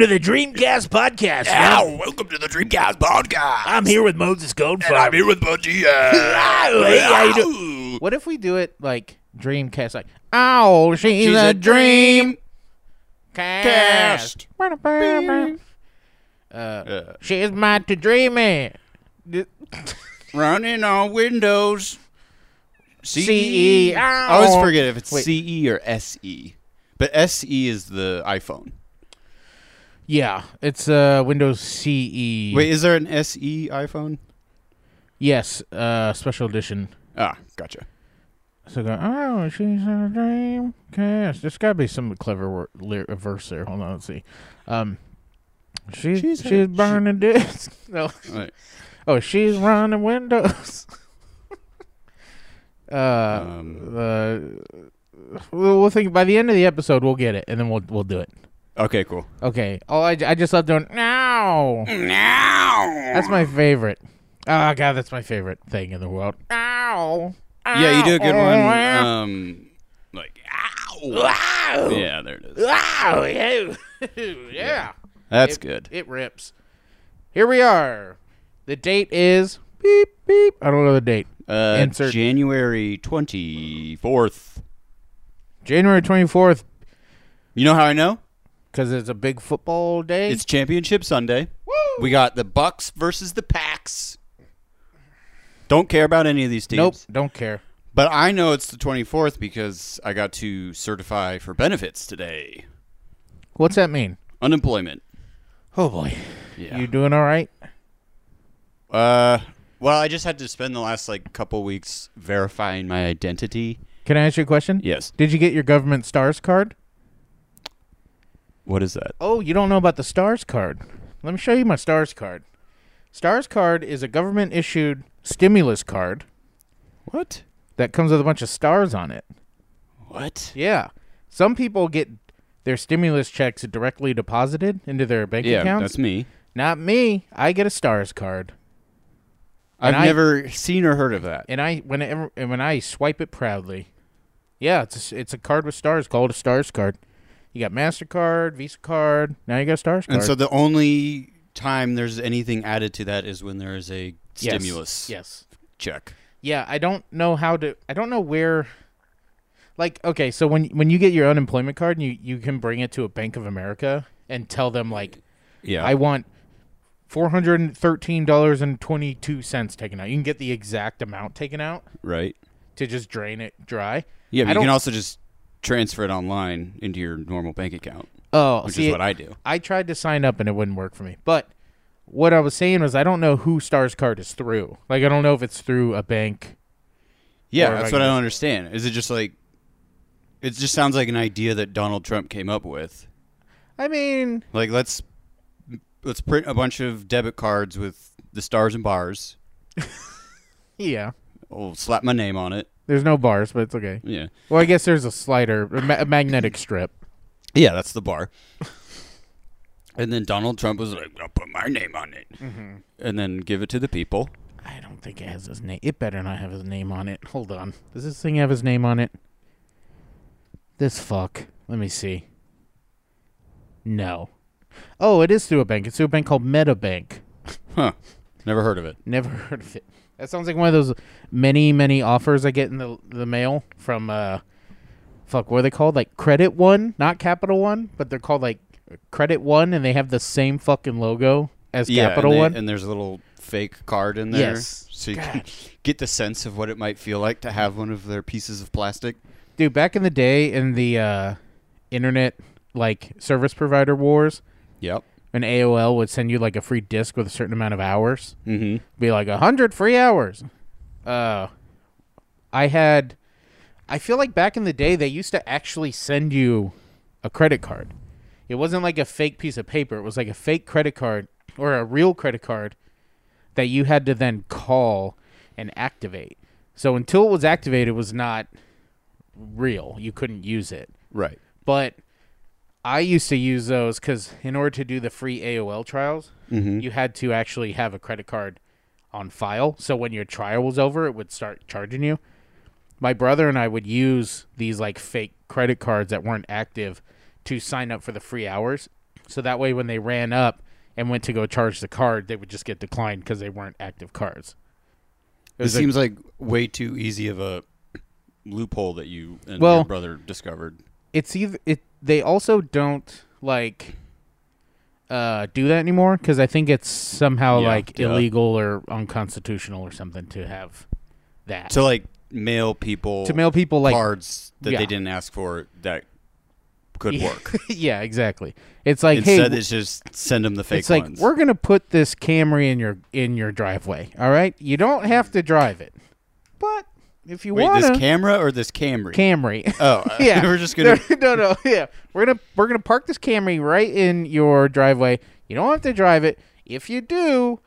welcome to the Dreamcast podcast. Ow, man. welcome to the Dreamcast podcast. I'm here with Moses Goldfarb. and I'm here with Budgie. Ow, hey, how you do? What if we do it like Dreamcast? Like, oh, she's, She's a, a dream dream cast. cast. Uh, Uh, she's my to dreaming. running on Windows. CE. I always forget if it's Wait. CE or SE. But SE is the iPhone. Yeah, it's uh Windows CE. Wait, is there an SE iPhone? Yes, uh, special edition. Ah, gotcha. So go. Oh, she's in a dream cast. There's got to be some clever wor- ly- verse there. Hold on, let's see. Um, she's She's burning discs. No. Right. Oh, she's running windows. uh, Um, uh, we'll, we'll think by the end of the episode we'll get it, and then we'll we'll do it. Okay, cool. Okay. Oh, I, I just love doing now. Now. That's my favorite. Oh god, that's my favorite thing in the world. Ow. Yeah, you do a good one. Ow. Um, like, ow. Wow. Yeah, there it is. Wow. yeah. yeah. That's It- good. It rips. Here we are. The date is beep beep. I don't know the date. Uh, Insert- January 24th. January twenty fourth, You know how I know? Because it's a big football day. It's Championship Sunday. We got the Bucs versus the Packs. Don't care about any of these teams. nope. Don't care. But I know it's the 24th because I got to certify for benefits today. What's that mean? Unemployment. Oh boy. Yeah. You doing all right? uh well, I just had to spend the last like couple weeks verifying my identity. Can I ask you a question? Yes. Did you get your government stars card? What is that? Oh, you don't know about the stars card. Let me show you my stars card. Stars card is a government issued stimulus card What? that comes with a bunch of stars on it. What? Yeah. Some people get their stimulus checks directly deposited into their bank Yeah, accounts. that's me. Not me. I get a stars card. I've I- never seen or heard of that. And I whenever and when I swipe it proudly. Yeah, it's a, it's a card with stars called a stars card. You got Mastercard, Visa card. Now you got stars card. And so the only time there's anything added to that is when there is a Yes. stimulus Yes. check. Yeah, I don't know how to. I don't know where. Like, okay, so when when you get your unemployment card, and you you can bring it to a Bank of America and tell them like, Yeah. I want four hundred and thirteen dollars and twenty two cents taken out. You can get the exact amount taken out right. to just drain it dry. Yeah, I but you don't- can also just transfer it online into your normal bank account, Oh, which see, is what I do. I tried to sign up and it wouldn't work for me. But what I was saying was I don't know who Stars card is through. Like I don't know if it's through a bank. Yeah, that's like what I don't understand. Is it just like it just sounds like an idea that Donald Trump came up with? I mean, Like let's let's print a bunch of debit cards with the stars and bars. yeah. I'll slap my name on it. There's no bars, but it's okay. Yeah. Well, I guess there's a slider, a, ma- a magnetic strip. Yeah, that's the bar. and then Donald Trump was like, "I'll put my name on it," Mm-hmm. and then give it to the people. I don't think it has his name. It better not have his name on it. Hold on. Does this thing have his name on it? This fuck. Let me see. No. Oh, it is through a bank. It's through a bank called MetaBank. Huh? Never heard of it. Never heard of it. That sounds like one of those many, many offers I get in the the mail from uh fuck, what are they called? Like Credit One, not Capital One, but they're called like Credit One and they have the same fucking logo as Capital and, they- One. and there's a little fake card in there, Yes. so you can get the sense of what it might feel like to have one of their pieces of plastic. Dude, back in the day in the uh internet like service provider wars, Yep. When AOL would send you like a free disc with a certain amount of hours. Mm-hmm. be like a hundred free hours. Uh, I had. I feel like back in the day they used to actually send you a credit card. It wasn't like a fake piece of paper. It was like a fake credit card or a real credit card that you had to then call and activate. So until it was activated, it was not real. You couldn't use it. Right. But I used to use those because in order to do the free AOL trials, Mm-hmm. you had to actually have a credit card on file. So when your trial was over, it would start charging you. My brother and I would use these like fake credit cards that weren't active to sign up for the free hours. So that way, when they ran up and went to go charge the card, they would just get declined because they weren't active cards. It It seems like way too easy of a loophole that you and Well- your brother discovered. it's either it. They also don't like uh, do that anymore because I think it's somehow Yeah, like duh. illegal or unconstitutional or something to have that To like mail people to mail people like cards that Yeah. they didn't ask for that could work. yeah, exactly. It's like Instead, hey, it's just send them the fake it's like ones. we're gonna put this Camry in your in your driveway. All right, you don't have to drive it, but if you Wait, want this camera or this Camry? Camry. oh, uh, yeah, we're just gonna. no, no, yeah. We're gonna we're gonna park this Camry right in your driveway. You don't have to drive it. If you do,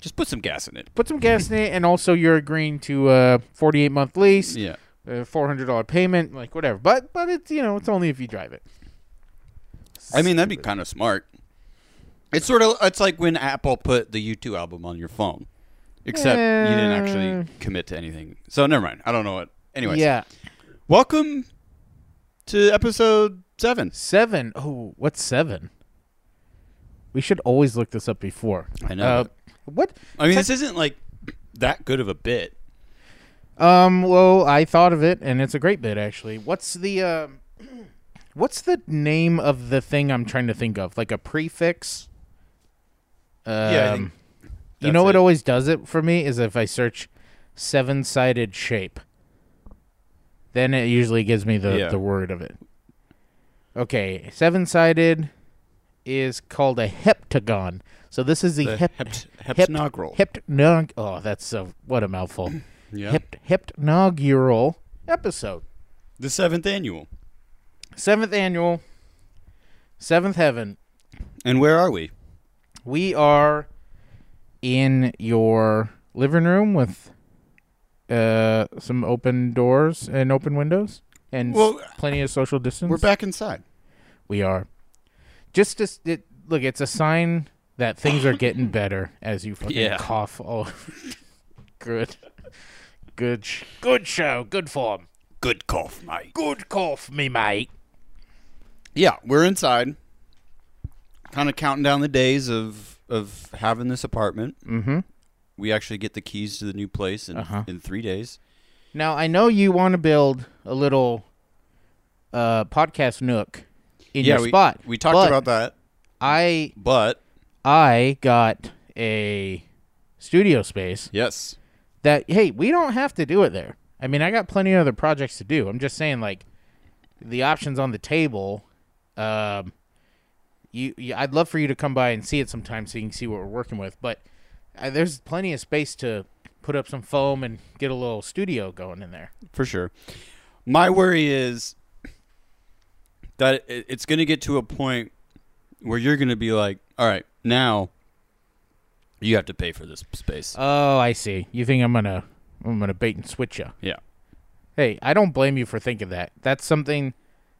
Just put some gas in it. put some gas in it, and also you're agreeing to a 48 month lease, Yeah. a $400 payment, like whatever. But but it's you know it's only if you drive it. I mean, that'd be kind of smart. It's sort of it's like when Apple put the U2 album on your phone, except you didn't Uh. actually commit to anything. So never mind. I don't know what. Anyways, Yeah, welcome to episode seven. seven. Oh, what's seven? We should always look this up before. I know. Uh, what? I mean, this isn't like that good of a bit. Um. Well, I thought of it, and it's a great bit actually. What's the um? what's the name of the thing I'm trying to think of? Like a prefix. Um, Yeah, I think you know that's what always does it for me is if I search seven-sided shape. Then it usually gives me the Yeah. the word of it. Okay, seven-sided is called a heptagon. So this is the, The hep- hept- hep- heptagonal. heptagon. Oh, that's so what a mouthful. yeah. Hept- heptagonal episode. the seventh annual. Seventh annual, seventh heaven. And where are we? We are in your living room with uh, some open doors and open windows and Well, plenty of social distance. We're back inside. We are. Just to it, look, it's a sign that things are getting better as you fucking Yeah. cough. Oh, good, good, sh- good show, good form, Good cough, mate. good cough, me mate. Yeah, we're inside. Kind of counting down the days of of having this apartment. Mm-hmm. We actually get the keys to the new place in Uh-huh. in three days. Now I know you want to build a little uh, podcast nook in yeah, your we, spot. We talked but about that, I but I got a studio space yes, that hey we don't have to do it there. I mean I got plenty of other projects to do. I'm just saying like the options on the table. Um, you, you I'd love for you to come by and see it sometime so you can see what we're working with. But uh, there's plenty of space to put up some foam and get a little studio going in there. for sure. My worry is that it's going to get to a point where you're going to be like, "All right, now you have to pay for this space." Oh, I see. You think I'm gonna I'm gonna bait and switch you? yeah, Hey, I don't blame you for thinking that. That's something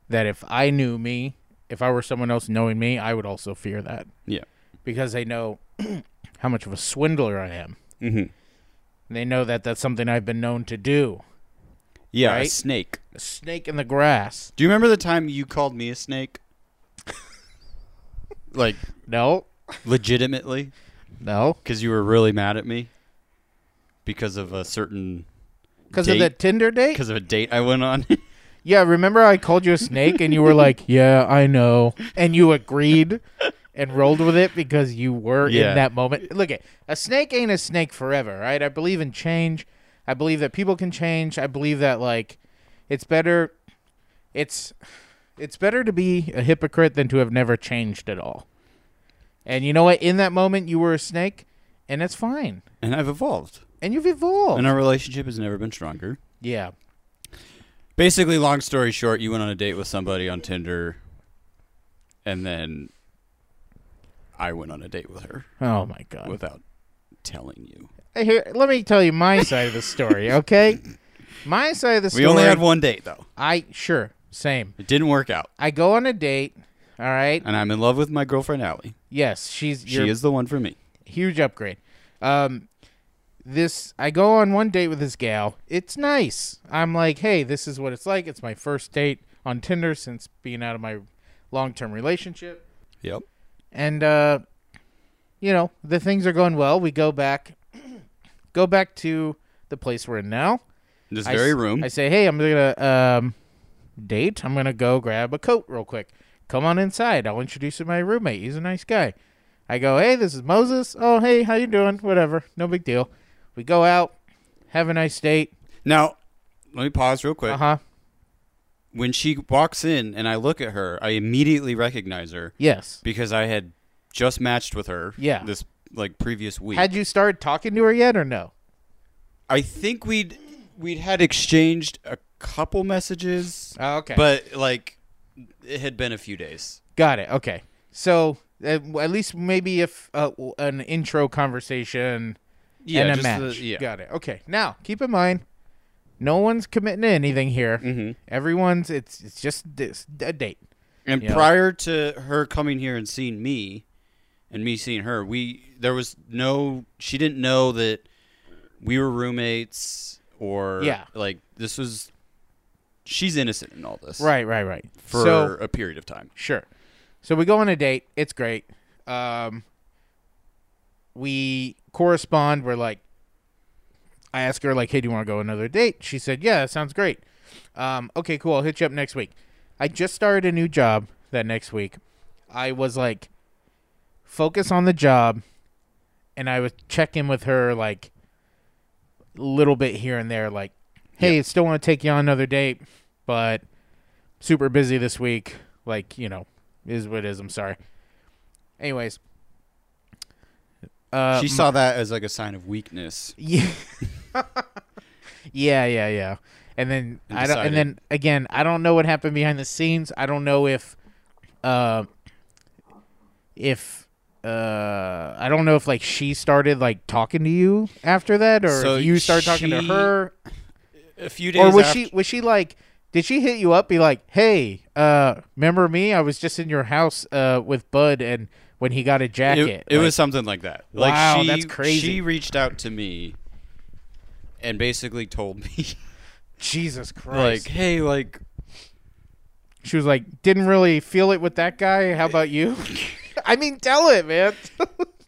that if I knew me, if I were someone else knowing me, I would also fear that yeah, because they know how much of a swindler I am. hmm They know that that's something I've been known to do. yeah. A snake. A snake in the grass. Do you remember the time you called me a snake? like No, legitimately, no, because you were really mad at me because of a certain because of the Tinder date. because of a date I went on. Yeah, remember I called you a snake and you were like, "Yeah, I know," and you agreed and rolled with it because you were Yeah. in that moment. Look at a snake ain't a snake forever, right? I believe in change. I believe that people can change. I believe that like it's better it's it's better to be a hypocrite than to have never changed at all. And you know what? In that moment you were a snake and it's fine. and I've evolved, And you've evolved. and our relationship has never been stronger. yeah. Basically, long story short, you went on a date with somebody on Tinder, and then I went on a date with her Oh my god. without telling you. Here, let me tell you my side of the story, okay? My side of the story. We only had one date though. I sure same. It didn't work out, I go on a date. All right. and I'm in love with my girlfriend Allie. Yes, she's She is the one for me. huge upgrade. Um, this I go on one date with this gal. It's nice. I'm like, hey, this is what it's like. It's my first date on Tinder since being out of my long term relationship. Yep. and uh, you know the things are going well. We go back, go back to the place we're in now. This I very s- room. I say, hey, I'm gonna um, date. I'm gonna go grab a coat real quick. Come on inside. I'll introduce you to my roommate. He's a nice guy. I go, hey, this is Moses. Oh, hey, how you doing? Whatever, no big deal. We go out, have a nice date. now, let me pause real quick. Uh huh. When she walks in and I look at her, I immediately recognize her Yes. because I had just matched with her. Yeah. This like previous week. Had you started talking to her yet or no? I think we'd we'd had exchanged a couple messages, Oh, okay. but like it had been a few days. Got it. Okay. So uh, at least maybe if uh, w- an intro conversation Yeah, and a just match. the- yeah. Got it. Okay. Now keep in mind, no one's committing to anything here. hmm Everyone's it's it's just this a date. And Yeah. prior to her coming here and seeing me, and me seeing her, we there was no. She didn't know that we were roommates or Yeah. like this was. She's innocent in all this, Right. Right. Right. For so a period of time. sure. So we go on a date. It's great. Um, we correspond. We're like, I ask her like, "Hey, do you want to go another date?" She said, "Yeah, that sounds great." Um, okay, cool. I'll hit you up next week. I just started a new job that next week. I was like, focus on the job, and I was checking with her like, a little bit here and there, like, "Hey, still want to take you on another date, but super busy this week." Like, you know, is what it is. I'm sorry. Anyways, uh, she saw that as like a sign of weakness. yeah. yeah, yeah, yeah. And then And I don't and then again, I don't know what happened behind the scenes. I don't know if uh if uh I don't know if like she started like talking to you after that or So you started talking to she- her A few days or was after, she was she like did she hit you up be like, "Hey, uh remember me? I was just in your house uh with Bud and when he got a jacket." It, it Like, was something like that. Like Wow, she, that's crazy. She reached out to me and basically told me Jesus Christ. like, "Hey, like She was like, didn't really feel it with that guy. How about you? I mean, tell it, man.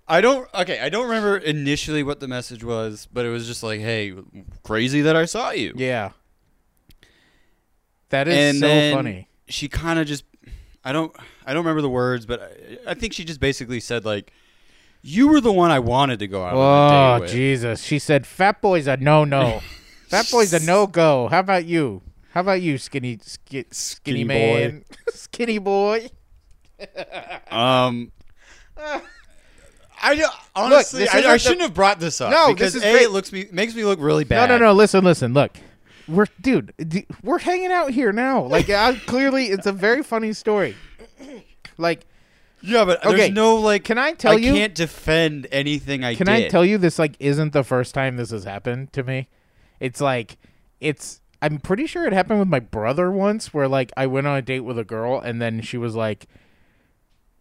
I don't okay, I don't remember initially what the message was, but it was just like, "Hey, crazy that I saw you." yeah. That is and so funny. She kind of just I don't I don't remember the words, but I, I think she just basically said like you were the one I wanted to go out on a Oh, with. Jesus. She said, fat boy's a no no. fat boy's a no go. How about you? How about you, skinny, ski, skinny, Skinny man? skinny boy. Um I don't- honestly this I, I the- shouldn't have brought this up No, because this is a great. it looks me makes me look really bad. No, no, no. Listen, listen. Look. We're, dude, d- we're hanging out here now. Like, I, clearly, it's a very funny story. Like, Yeah, but Okay, there's no like can I tell I you? I can't defend anything I Can did. I tell you this like isn't the first time this has happened to me? It's like it's I'm pretty sure it happened with my brother once where like I went on a date with a girl and then she was like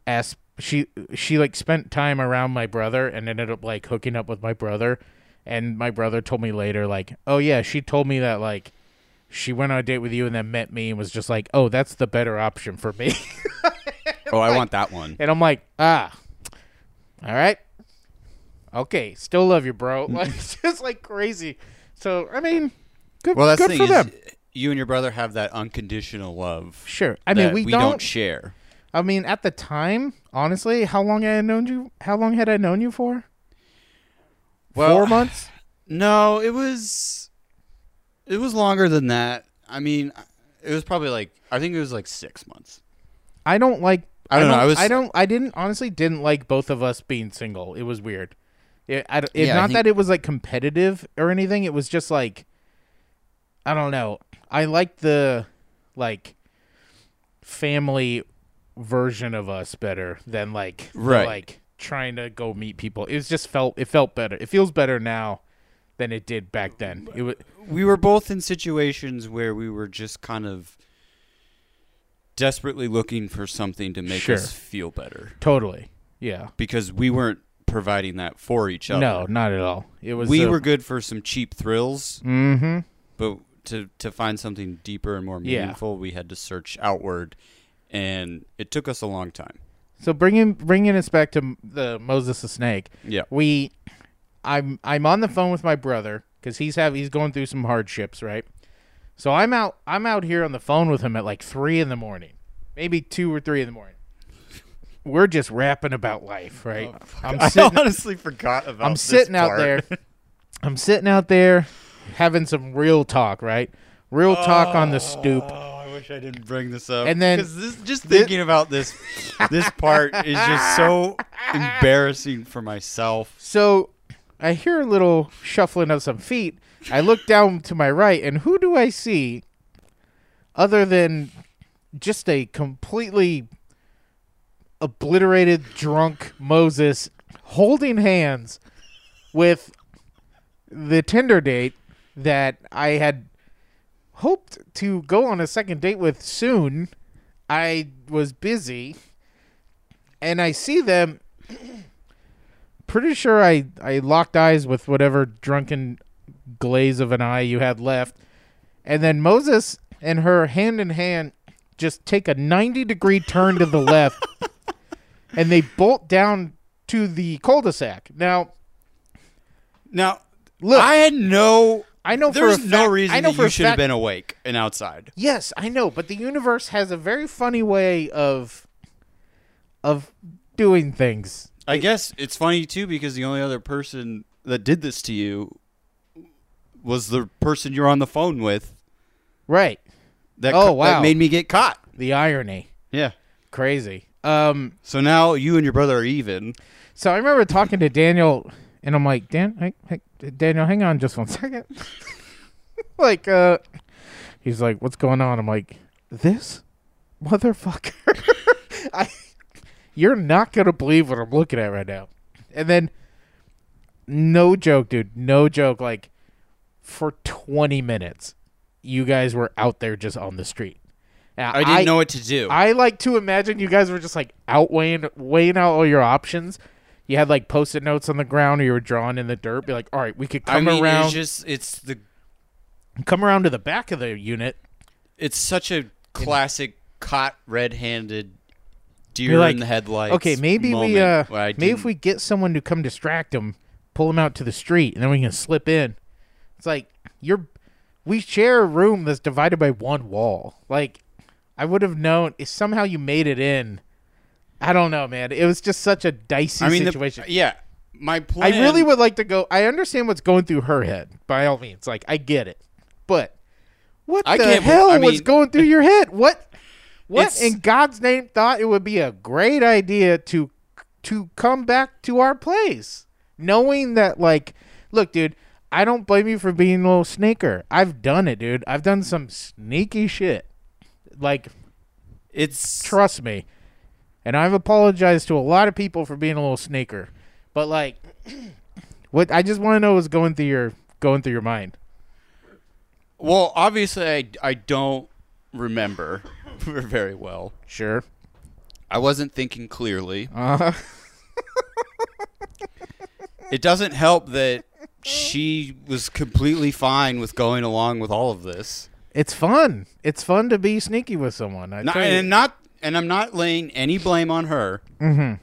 asked she she like spent time around my brother and ended up like hooking up with my brother and my brother told me later like oh yeah she told me that like she went on a date with you and then met me and was just like oh that's the better option for me Oh, I want that one. and I'm like, ah, all right, okay, still love you, bro. Like it's just like crazy. So I mean, good, Well, that's good the for thing is, them. you and your brother have that unconditional love. Sure. I mean, we, we don't, don't share. I mean, at the time, honestly, how long had I known you? How long had I known you for? Well, Four months. No, it was it was longer than that. I mean, it was probably like I think it was like six months. I don't like. I don't know, I was- I don't. I didn't honestly didn't like both of us being single. It was weird. It, I, don't- it, Yeah, I not think- that it was like competitive or anything. It was just like, I don't know. I like the like family version of us better than like the, like trying to go meet people. It was just felt. It felt better. It feels better now than it did back then. It was We were both in situations where we were just kind of desperately looking for something to make Sure. us feel better totally. Yeah. because we weren't providing that for each other. No, not at all. It was. we a- were good for some cheap thrills, Mhm. but to to find something deeper and more Yeah. meaningful, we had to search outward, and it took us a long time. So bringing bringing us back to the Moses the snake. Yeah. We, I'm I'm on the phone with my brother because he's have he's going through some hardships, right? So I'm out I'm out here on the phone with him at like three in the morning, maybe two or three in the morning. We're just rapping about life, right? Oh, I'm I sitting honestly forgot about. I'm this sitting out there. I'm sitting out there having some real talk, right? Real talk on the stoop. Oh, I wish I didn't bring this up. And then- this, just thinking about this, this part is just so embarrassing for myself. So I hear a little shuffling of some feet. I look down to my right, and who do I see other than just a completely obliterated, drunk Moses holding hands with the Tinder date that I had hoped to go on a second date with soon. I was busy, and I see them pretty sure I, I locked eyes with whatever drunken glaze of an eye you had left. And then Moses and her hand in hand just take a 90 degree turn to the left and they bolt down to the cul-de-sac. Now, Now, look, I had no. I know for There's no fact- reason I know that you should have been awake and outside. Yes, I know, but the universe has a very funny way of of doing things. I guess it's funny too because the only other person that did this to you was the person you're on the phone with. Right. That Oh, wow. that made me get caught. The irony. Yeah. Crazy. Um So now you and your brother are even. So I remember talking to Daniel, and I'm like, Dan, hey, hey, Daniel, hang on just one second. like, uh, he's like, what's going on? I'm like, this motherfucker. I, you're not gonna believe what I'm looking at right now. And then, no joke, dude, no joke. Like, for 20 minutes, you guys were out there just on the street. Now, I didn't know what to do. I like to imagine you guys were just like outweighing weighing weighing out all your options. You had like post-it notes on the ground, or you were drawing in the dirt. Be like, all right, we could I come mean, around, it's just it's the come around to the back of the unit. it's such a classic caught red-handed deer You're like, in the headlights. Okay, maybe we uh, maybe if we get someone to come distract them, pull them out to the street, and then we can slip in. It's like you're, we share a room that's divided by one wall. Like, I would have known if somehow you made it in. I don't know, man. It was just such a dicey I mean, the- situation. yeah, my plan. I really would like to go. I understand what's going through her head, by all means. Like, I get it. But what I the hell I was going through your head? What? What It's- in God's name thought it would be a great idea to to come back to our place, knowing that, like, look, dude, I don't blame you for being a little sneaker. I've done it, dude. I've done some sneaky shit. Like, It's trust me. And I've apologized to a lot of people for being a little sneaker. But like what I just want to know what's going through your going through your mind. well, obviously, I I don't remember very well. Sure. I wasn't thinking clearly. Uh It doesn't help that she was completely fine with going along with all of this. It's fun. It's fun to be sneaky with someone. I Not, and not and I'm not laying any blame on her. yeah,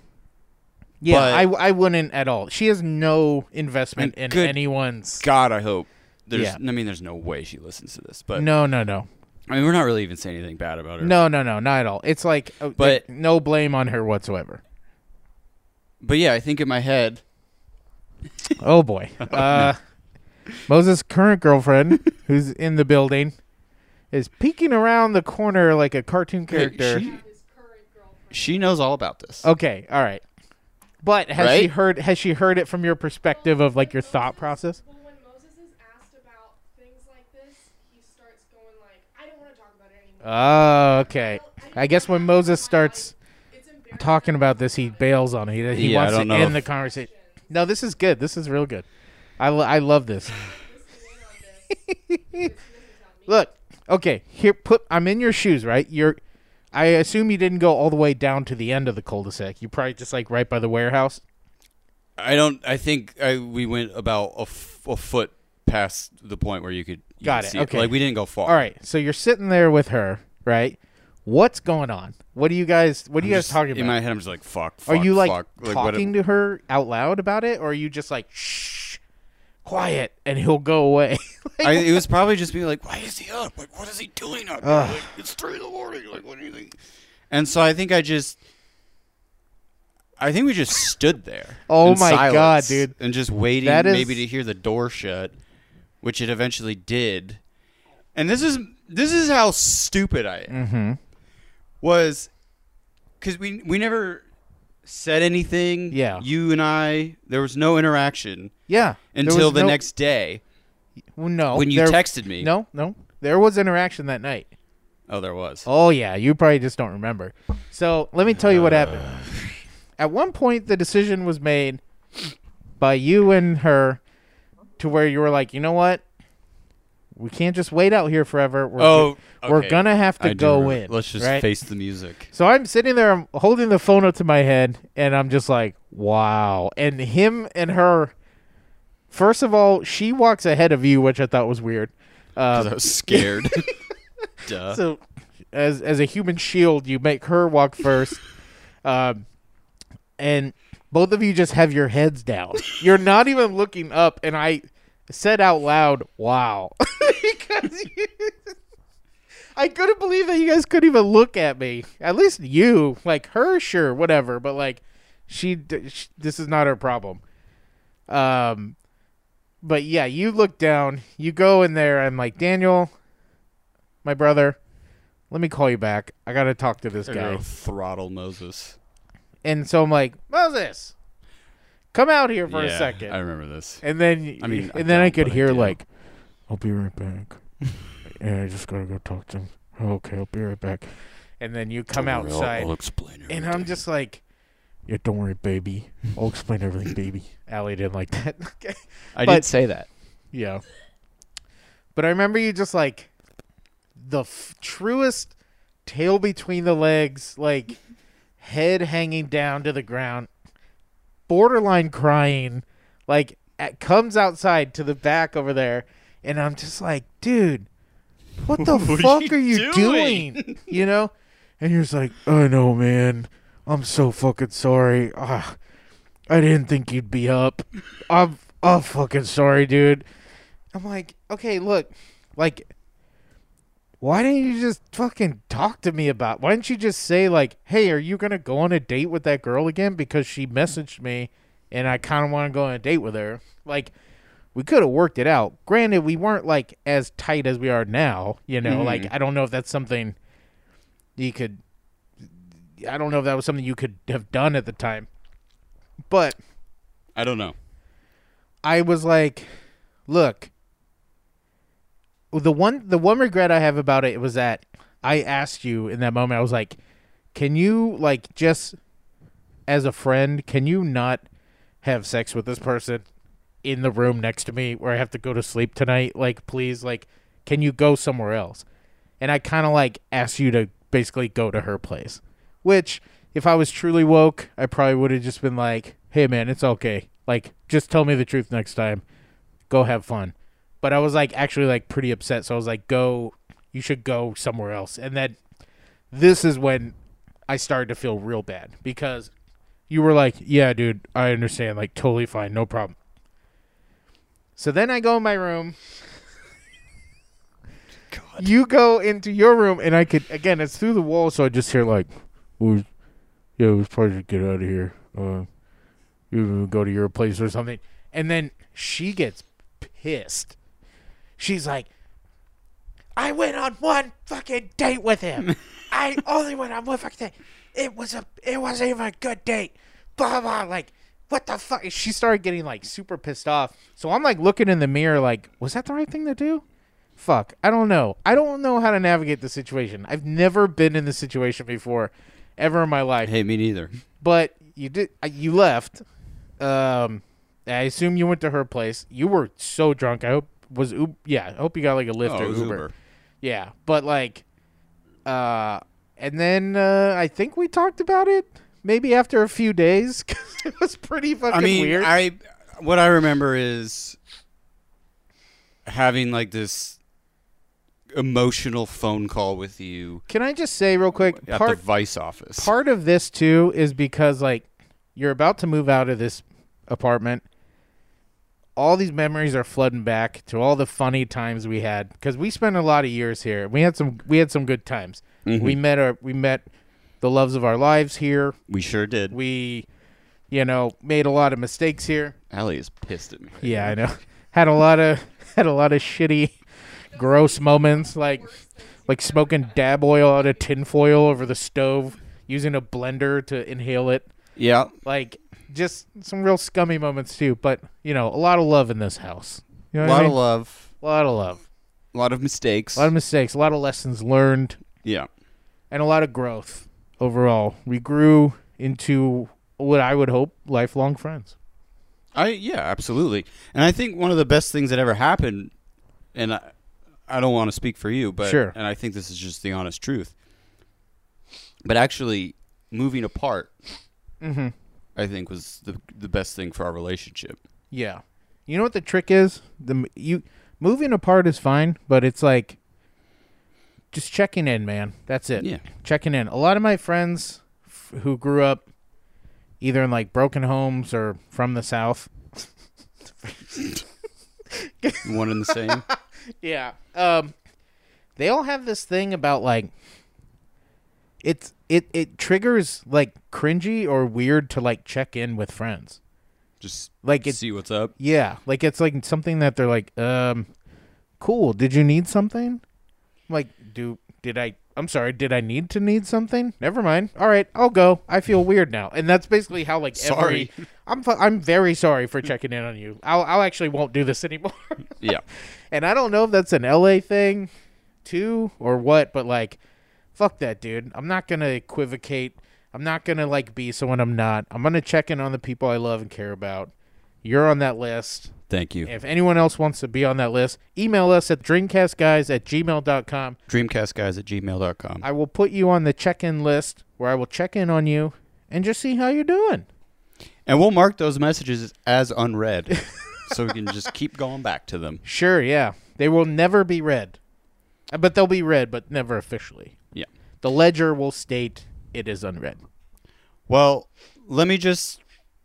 but- I, I wouldn't at all. She has no investment in good anyone's. God, I hope. There's Yeah. I mean there's no way she listens to this, but No, no, no, I mean we're not really even saying anything bad about her. no, no, no, not at all. It's like, uh, But- no blame on her whatsoever. But yeah, I think in my head Oh boy. Uh, Moses' current girlfriend, who's in the building, is peeking around the corner like a cartoon character. she, she knows all about this. okay, all right. But has she Right? heard? Has she heard it from your perspective of like your thought process? Well, when Moses is asked about things like this, he starts going like, "I don't want to talk about it anymore." Oh, okay. I guess when Moses starts talking about this, he bails on it. He, he Yeah, I wants to don't know end the if- conversation. No, this is good. This is real good. I, lo- I love this. Look, okay, here put I'm in your shoes, right? You're I assume you didn't go all the way down to the end of the cul-de-sac. You probably just like right by the warehouse. I don't I think I, we went about a, f- a foot past the point where you could you Got it, okay. Like we didn't go far. All right, so you're sitting there with her, right? What's going on? What are you guys? What are I'm you guys just- talking about? In my head, I'm just like, fuck. are you like fuck. what- talking to her out loud about it, or are you just like shh, quiet, and he'll go away? Like, I, it was probably just being like, why is he up? Like, what is he doing up? here? Like, it's three in the morning. Like, what do you think? And so I think I just, I think we just stood there. Oh in my God, silence dude. And just waiting, That is- maybe to hear the door shut, which it eventually did. And this is this is how stupid I am. mm-hmm. Was because we we never said anything. Yeah. you and I, there was no interaction Yeah. until the no- next day Well, no. when you there- texted me. No, no. There was interaction that night. Oh, there was. Oh yeah, you probably just don't remember. So let me tell you what happened. At one point, the decision was made by you and her to where you were like, you know what? We can't just wait out here forever. We're Oh, we're gonna have to I go remember. in. Let's just right? face the music. So I'm sitting there, I'm holding the phone up to my head, and I'm just like, wow. And him and her, first of all, she walks ahead of you, which I thought was weird. 'Cause Um, I was scared. Duh. so as as a human shield, you make her walk first, um, and both of you just have your heads down. You're not even looking up, and I said out loud, "Wow," because you, I couldn't believe that you guys couldn't even look at me. At least you, like her, sure, whatever, but like she, d- sh this is not her problem. Um, but yeah, you look down, you go in there. I'm like Daniel, my brother. Let me call you back. I gotta talk to this guy. throttle Moses And so I'm like, Moses, come out here for a second. I remember this. and then, I mean, I and then I don't, could but I hear do. like, I'll be right back. yeah, I just gotta go talk to him. okay, I'll be right back. And then you come Don't worry, I'll- outside, I'll, explain it. and I'm just like, yeah, don't worry, baby. I'll explain everything, baby. Allie didn't like that. okay. I but- did say that. Yeah. But I remember you just like the f- truest tail between the legs, like head hanging down to the ground, borderline crying, like at, comes outside to the back over there, and I'm just like, dude, what the What are fuck you are you doing?" doing? You know? And you're just like, I know, man. I'm so fucking sorry. Ah, I didn't think you'd be up. I'm, I'm fucking sorry, dude. I'm like, okay, look, like, why didn't you just fucking talk to me about? Why didn't you just say like, hey, are you gonna go on a date with that girl again? Because she messaged me, and I kind of want to go on a date with her. Like, we could have worked it out. Granted, we weren't like as tight as we are now. You know, Mhm. like I don't know if that's something you could. I don't know if that was something you could have done at the time, but I don't know. I was like, look, the one the one regret I have about it was that I asked you in that moment. I was like, can you like just as a friend, can you not have sex with this person in the room next to me where I have to go to sleep tonight? Like, please, like, can you go somewhere else? And I kind of like asked you to basically go to her place, which if I was truly woke, I probably would have just been like, hey man, it's okay. Like, just tell me the truth next time. Go have fun. But I was like actually like pretty upset, so I was like, go you should go somewhere else. And then this is when I started to feel real bad because you were like, Yeah, dude, I understand, like totally fine, no problem. So then I go in my room. God. You go into your room and I could again it's through the wall, so I just hear like "We- yeah, was probably just get out of here. Uh you go to your place or something. And then she gets pissed. She's like, I went on one fucking date with him. I only went on one fucking date. It was a it wasn't even a good date. Blah blah like what the fuck? She started getting like super pissed off. So I'm like looking in the mirror like, was that the right thing to do? Fuck. I don't know. I don't know how to navigate the situation. I've never been in this situation before ever in my life Hey, me neither. but you did uh, you left um i assume you went to her place you were so drunk i hope was Ub- yeah i hope you got like a lyft Oh, or uber. Uber. yeah but like uh and then uh i think we talked about it maybe after a few days 'cause it was pretty fucking I mean, weird I what I remember is having like this emotional phone call with you Can I just say real quick? at Part the Vice office. part of this too is because like you're about to move out of this apartment. All these memories are flooding back to all the funny times we had because we spent a lot of years here. We had some we had some good times. Mm-hmm. We met our we met the loves of our lives here. we sure did. We, you know, made a lot of mistakes here. Allie is pissed at me. Yeah, I know. Had a lot of had a lot of shitty, gross moments like like smoking dab oil out of tinfoil over the stove, using a blender to inhale it. Yeah. Like just some real scummy moments too. But you know, a lot of love in this house. You know A what I lot mean? of love, A lot of love. a lot of mistakes. A lot of mistakes. A lot of lessons learned, yeah. and a lot of growth overall. We grew into what I would hope lifelong friends. I yeah, absolutely. And I think one of the best things that ever happened and I I don't want to speak for you, but Sure. and I think this is just the honest truth. But actually moving apart Mm-hmm. I think was the the best thing for our relationship. Yeah. You know what the trick is? The you moving apart is fine, but it's like just checking in, man. That's it. Yeah. Checking in. A lot of my friends f- who grew up either in like broken homes or from the south. One and the same. Yeah. Um they all have this thing about like it's it it triggers like cringy or weird to like check in with friends. Just Like see what's up. Yeah, like it's like something that they're like, um, cool. Did you need something? Like, do did I? I'm sorry. Did I need to need something? Never mind. All right, I'll go. I feel weird now, and that's basically how like Sorry. every. I'm fu- I'm very sorry for checking in on you. I'll I'll actually won't do this anymore. Yeah. and I don't know if that's an LA thing, too, or what. But like, fuck that, dude. I'm not gonna equivocate. I'm not gonna like be someone I'm not. I'm gonna check in on the people I love and care about. You're on that list. Thank you. If anyone else wants to be on that list, email us at dreamcastguys at gmail.com. Dreamcastguys at gmail.com. I will put you on the check in list where I will check in on you and just see how you're doing. And we'll mark those messages as unread. so we can just keep going back to them. Sure, yeah. They will never be read. But they'll be read, but never officially. The ledger will state it is unread. Well, let me just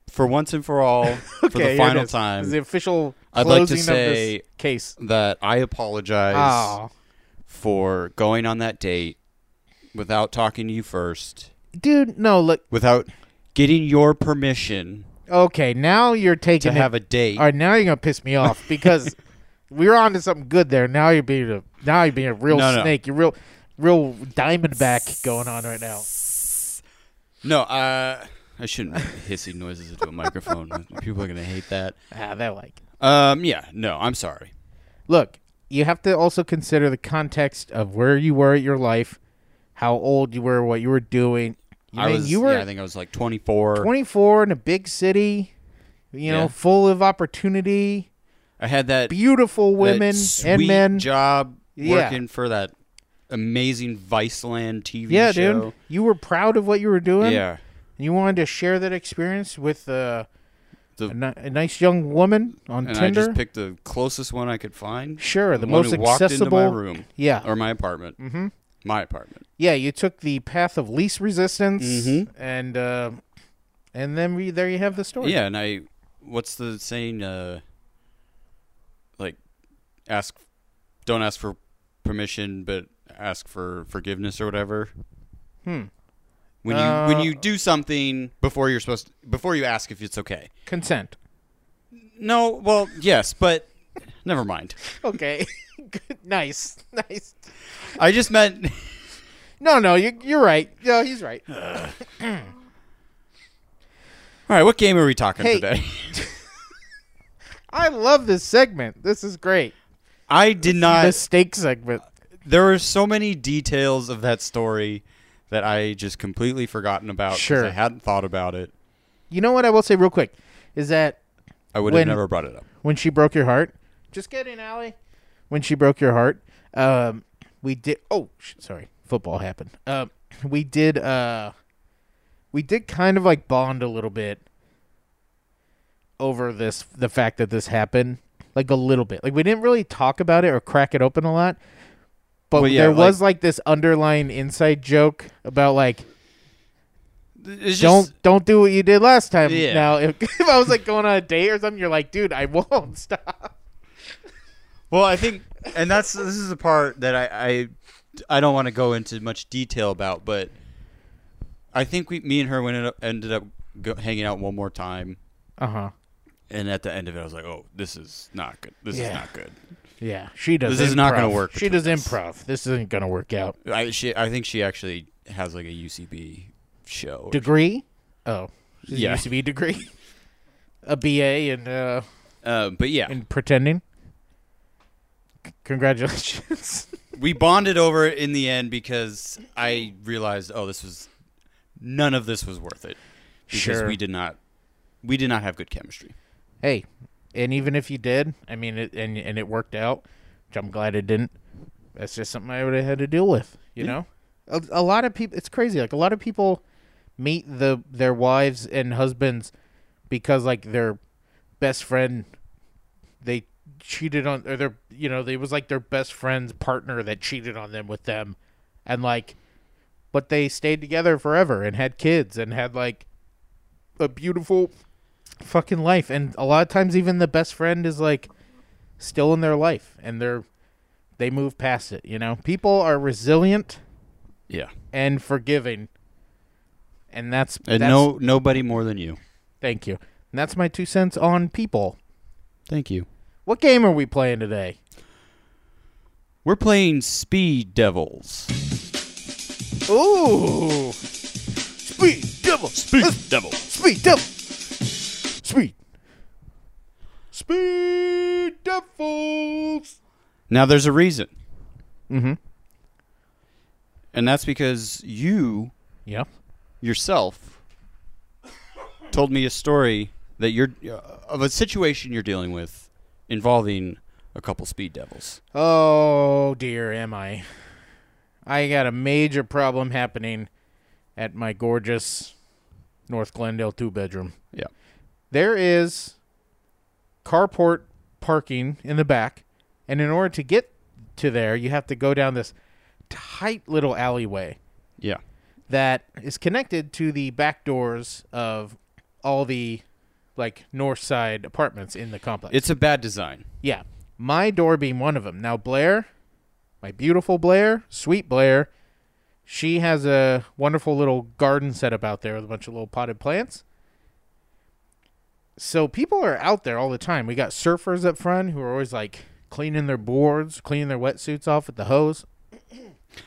for once and for all for the final time the official I'd like to say case. that I apologize Oh, for going on that date without talking to you first, dude, no, look. without getting your permission Okay, now you're to taking it have a date. All right, now you're gonna piss me off because we were on to something good there. Now you're being a now you're being a real No, no. snake. You're real, real diamondback going on right now. No, uh, I shouldn't make hissy noises into a microphone. People are gonna hate that. Ah, they like. Um, yeah, no, I'm sorry. Look, you have to also consider the context of where you were at your life, how old you were, what you were doing. You, I mean, was, you were yeah, I think I was like 24. 24 in a big city, you know, Yeah. full of opportunity, I had that beautiful women that and men. job Yeah. working for that amazing Viceland TV yeah, show. dude, you were proud of what you were doing. Yeah, and you wanted to share that experience with uh, The- a, ni- a nice young woman on and Tinder. I just picked the closest one I could find. sure, the, one most walked accessible. into my room Yeah, or my apartment. mm-hmm. My apartment. yeah. You took the path of least resistance, Mhm. and uh, and then we, there you have the story. Yeah, and I. What's the saying? Uh, like, ask, don't ask for permission, but ask for forgiveness or whatever. Hmm. When you when Uh, you do something before you're supposed to, before you ask if it's okay. Consent. No, well, yes, but never mind. Okay. Good. nice. Nice. I just meant No, no, you, you're right. No, he's right. All right, what game are we talking Hey. today? I love this segment. This is great. I did the not. steak segment. There were so many details of that story that I just completely forgotten about. 'cause Sure. I hadn't thought about it. You know what I will say real quick is that I would When- have never brought it up. when she broke your heart. Just kidding, Allie. When she broke your heart, um, we did. Oh, sh- sorry, football happened. Um, we did. Uh, we did kind of like bond a little bit over this, the fact that this happened, like a little bit. Like we didn't really talk about it or crack it open a lot, But Well, yeah, there was like this underlying inside joke about like don't just- don't do what you did last time. Yeah. Now, if, if I was like going on a date or something, you're like, dude, I won't stop. Well, I think, and that's this is the part that I I, I don't want to go into much detail about, but I think we, me and her ended up ended up go, hanging out one more time, Uh huh. and at the end of it, I was like, oh, this is not good. This is not good. Yeah, she does. This is not gonna work She does us. improv. This isn't gonna work out. I she I think she actually has like a UCB show. Degree? Oh, she's a Yeah. UCB degree. a BA in uh, Uh, but yeah, in pretending. C- congratulations. we bonded over it in the end because I realized, oh, this was none of this was worth it because Sure. we did not we did not have good chemistry. hey, and even if you did, I mean, it, and and it worked out, which I'm glad it didn't. That's just something I would have had to deal with. You Yeah. know, a, a lot of people. It's crazy. Like a lot of people meet the their wives and husbands because like their best friend they cheated on or their you know they was like their best friend's partner that cheated on them with them and like but they stayed together forever and had kids and had like a beautiful fucking life. And a lot of times even the best friend is like still in their life and they're they move past it you know? People are resilient Yeah, and forgiving. And that's, and that's no nobody more than you. thank you. And that's my two cents on people. Thank you. what game are we playing today? We're playing Speed Devils. ooh. Speed devil Speed Devil. speed devil speed speed devils Now there's a reason, mm-hmm and that's because you yeah yourself told me a story that you're uh, of a situation you're dealing with involving a couple speed devils. Oh dear, am I? I got a major problem happening at my gorgeous North Glendale two bedroom. Yeah. There is carport parking in the back, and in order to get to there, you have to go down this tight little alleyway Yeah. that is connected to the back doors of all the like north side apartments in the complex. It's a bad design. Yeah. My door being one of them. Now, Blair, my beautiful Blair, sweet Blair, she has a wonderful little garden set up out there with a bunch of little potted plants. So people are out there all the time. We got surfers up front who are always like cleaning their boards, cleaning their wetsuits off with the hose.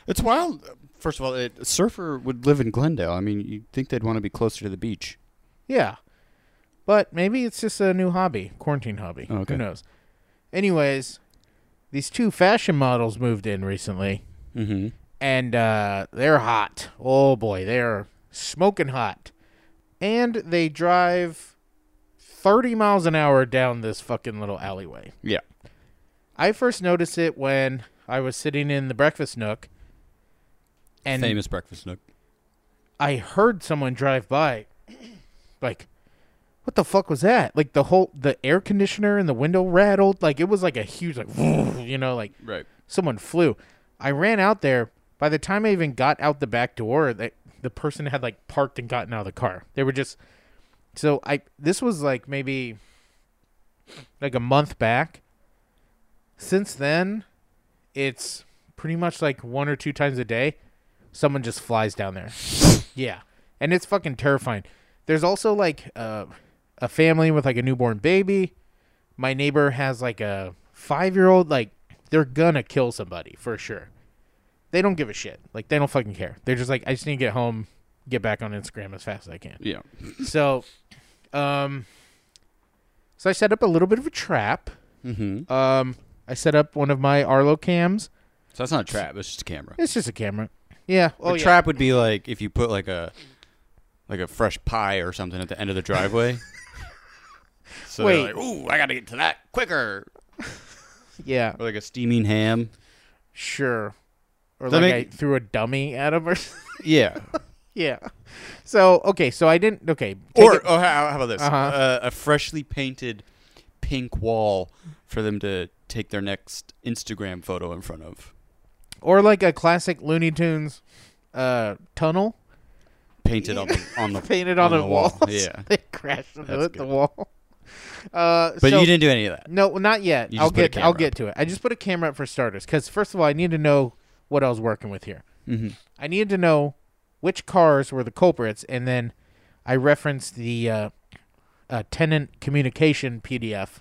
It's wild. First of all, a surfer would live in Glendale. I mean, you'd think they'd want to be closer to the beach. Yeah. But maybe it's just a new hobby, quarantine hobby. Oh, okay. Who knows? Anyways, these two fashion models moved in recently. Mm-hmm. and uh, they're hot. Oh boy, they're smoking hot, and they drive thirty miles an hour down this fucking little alleyway. Yeah. I first noticed it when I was sitting in the breakfast nook, and Famous breakfast nook. I heard someone drive by, like. What the fuck was that? Like the whole the air conditioner and the window rattled. Like it was like a huge like you know like Right. someone flew. I ran out there. By the time I even got out the back door, that the person had like parked and gotten out of the car. They were just so I this was like maybe like a month back. Since then, it's pretty much like one or two times a day someone just flies down there. yeah. And it's fucking terrifying. There's also like uh, a family with like a newborn baby. My neighbor has like a 5-year-old like they're gonna kill somebody for sure. They don't give a shit. Like they don't fucking care. They're just like, I just need to get home, get back on Instagram as fast as I can. Yeah. So, um, so I set up a little bit of a trap. Mm-hmm. Um, I set up one of my Arlo cams. So that's not a trap. It's just a camera. It's just a camera. Yeah. Oh a yeah. trap would be like if you put like a like a fresh pie or something at the end of the driveway. so Wait. like, ooh, I gotta get to that quicker. Yeah. Or like a steaming ham. Sure. Or Does like make- I threw a dummy at him or. Yeah. Yeah. So okay. So I didn't. Okay. or it- oh, how, how about this? Uh-huh. Uh, a freshly painted pink wall for them to take their next Instagram photo in front of. or like a classic Looney Tunes uh, tunnel Painted on the on the painted on, on the, the wall. walls. Yeah. they crashed into it, the wall. Uh, But so- you didn't do any of that. No, not yet. I'll get. I'll camera get to it. I just put a camera up for starters because first of all, I need to know what I was working with here. Mm-hmm. I needed to know which cars were the culprits, and then I referenced the uh, uh, tenant communication PDF,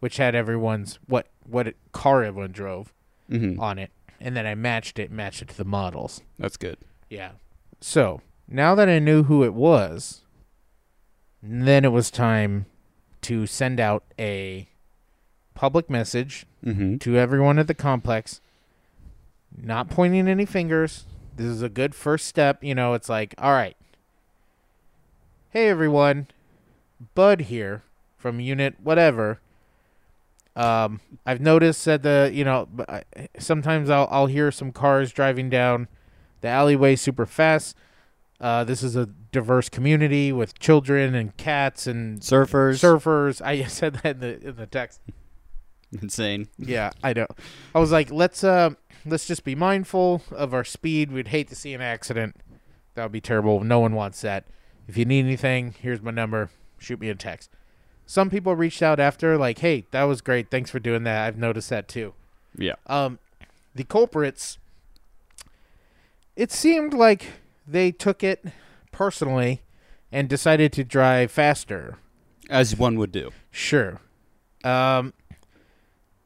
which had everyone's what what car everyone drove Mm-hmm. on it, and then I matched it, matched it to the models. That's good. Yeah. So now that I knew who it was, then it was time to send out a public message Mm-hmm. to everyone at the complex, not pointing any fingers. This is a good first step. You know, it's like, all right. Hey, everyone. Bud here from unit whatever. Um, I've noticed that the, you know, sometimes I'll, I'll hear some cars driving down the alleyway super fast. Uh, this is a diverse community with children and cats and Surfers. surfers. I said that in the, in the text. Insane. Yeah, I know. I was like, let's uh, let's just be mindful of our speed. We'd hate to see an accident. That would be terrible. No one wants that. If you need anything, here's my number. Shoot me a text. Some people reached out after, like, hey, that was great. Thanks for doing that. I've noticed that too. Yeah. Um, the culprits. It seemed like they took it personally and decided to drive faster. As one would do. Sure. Um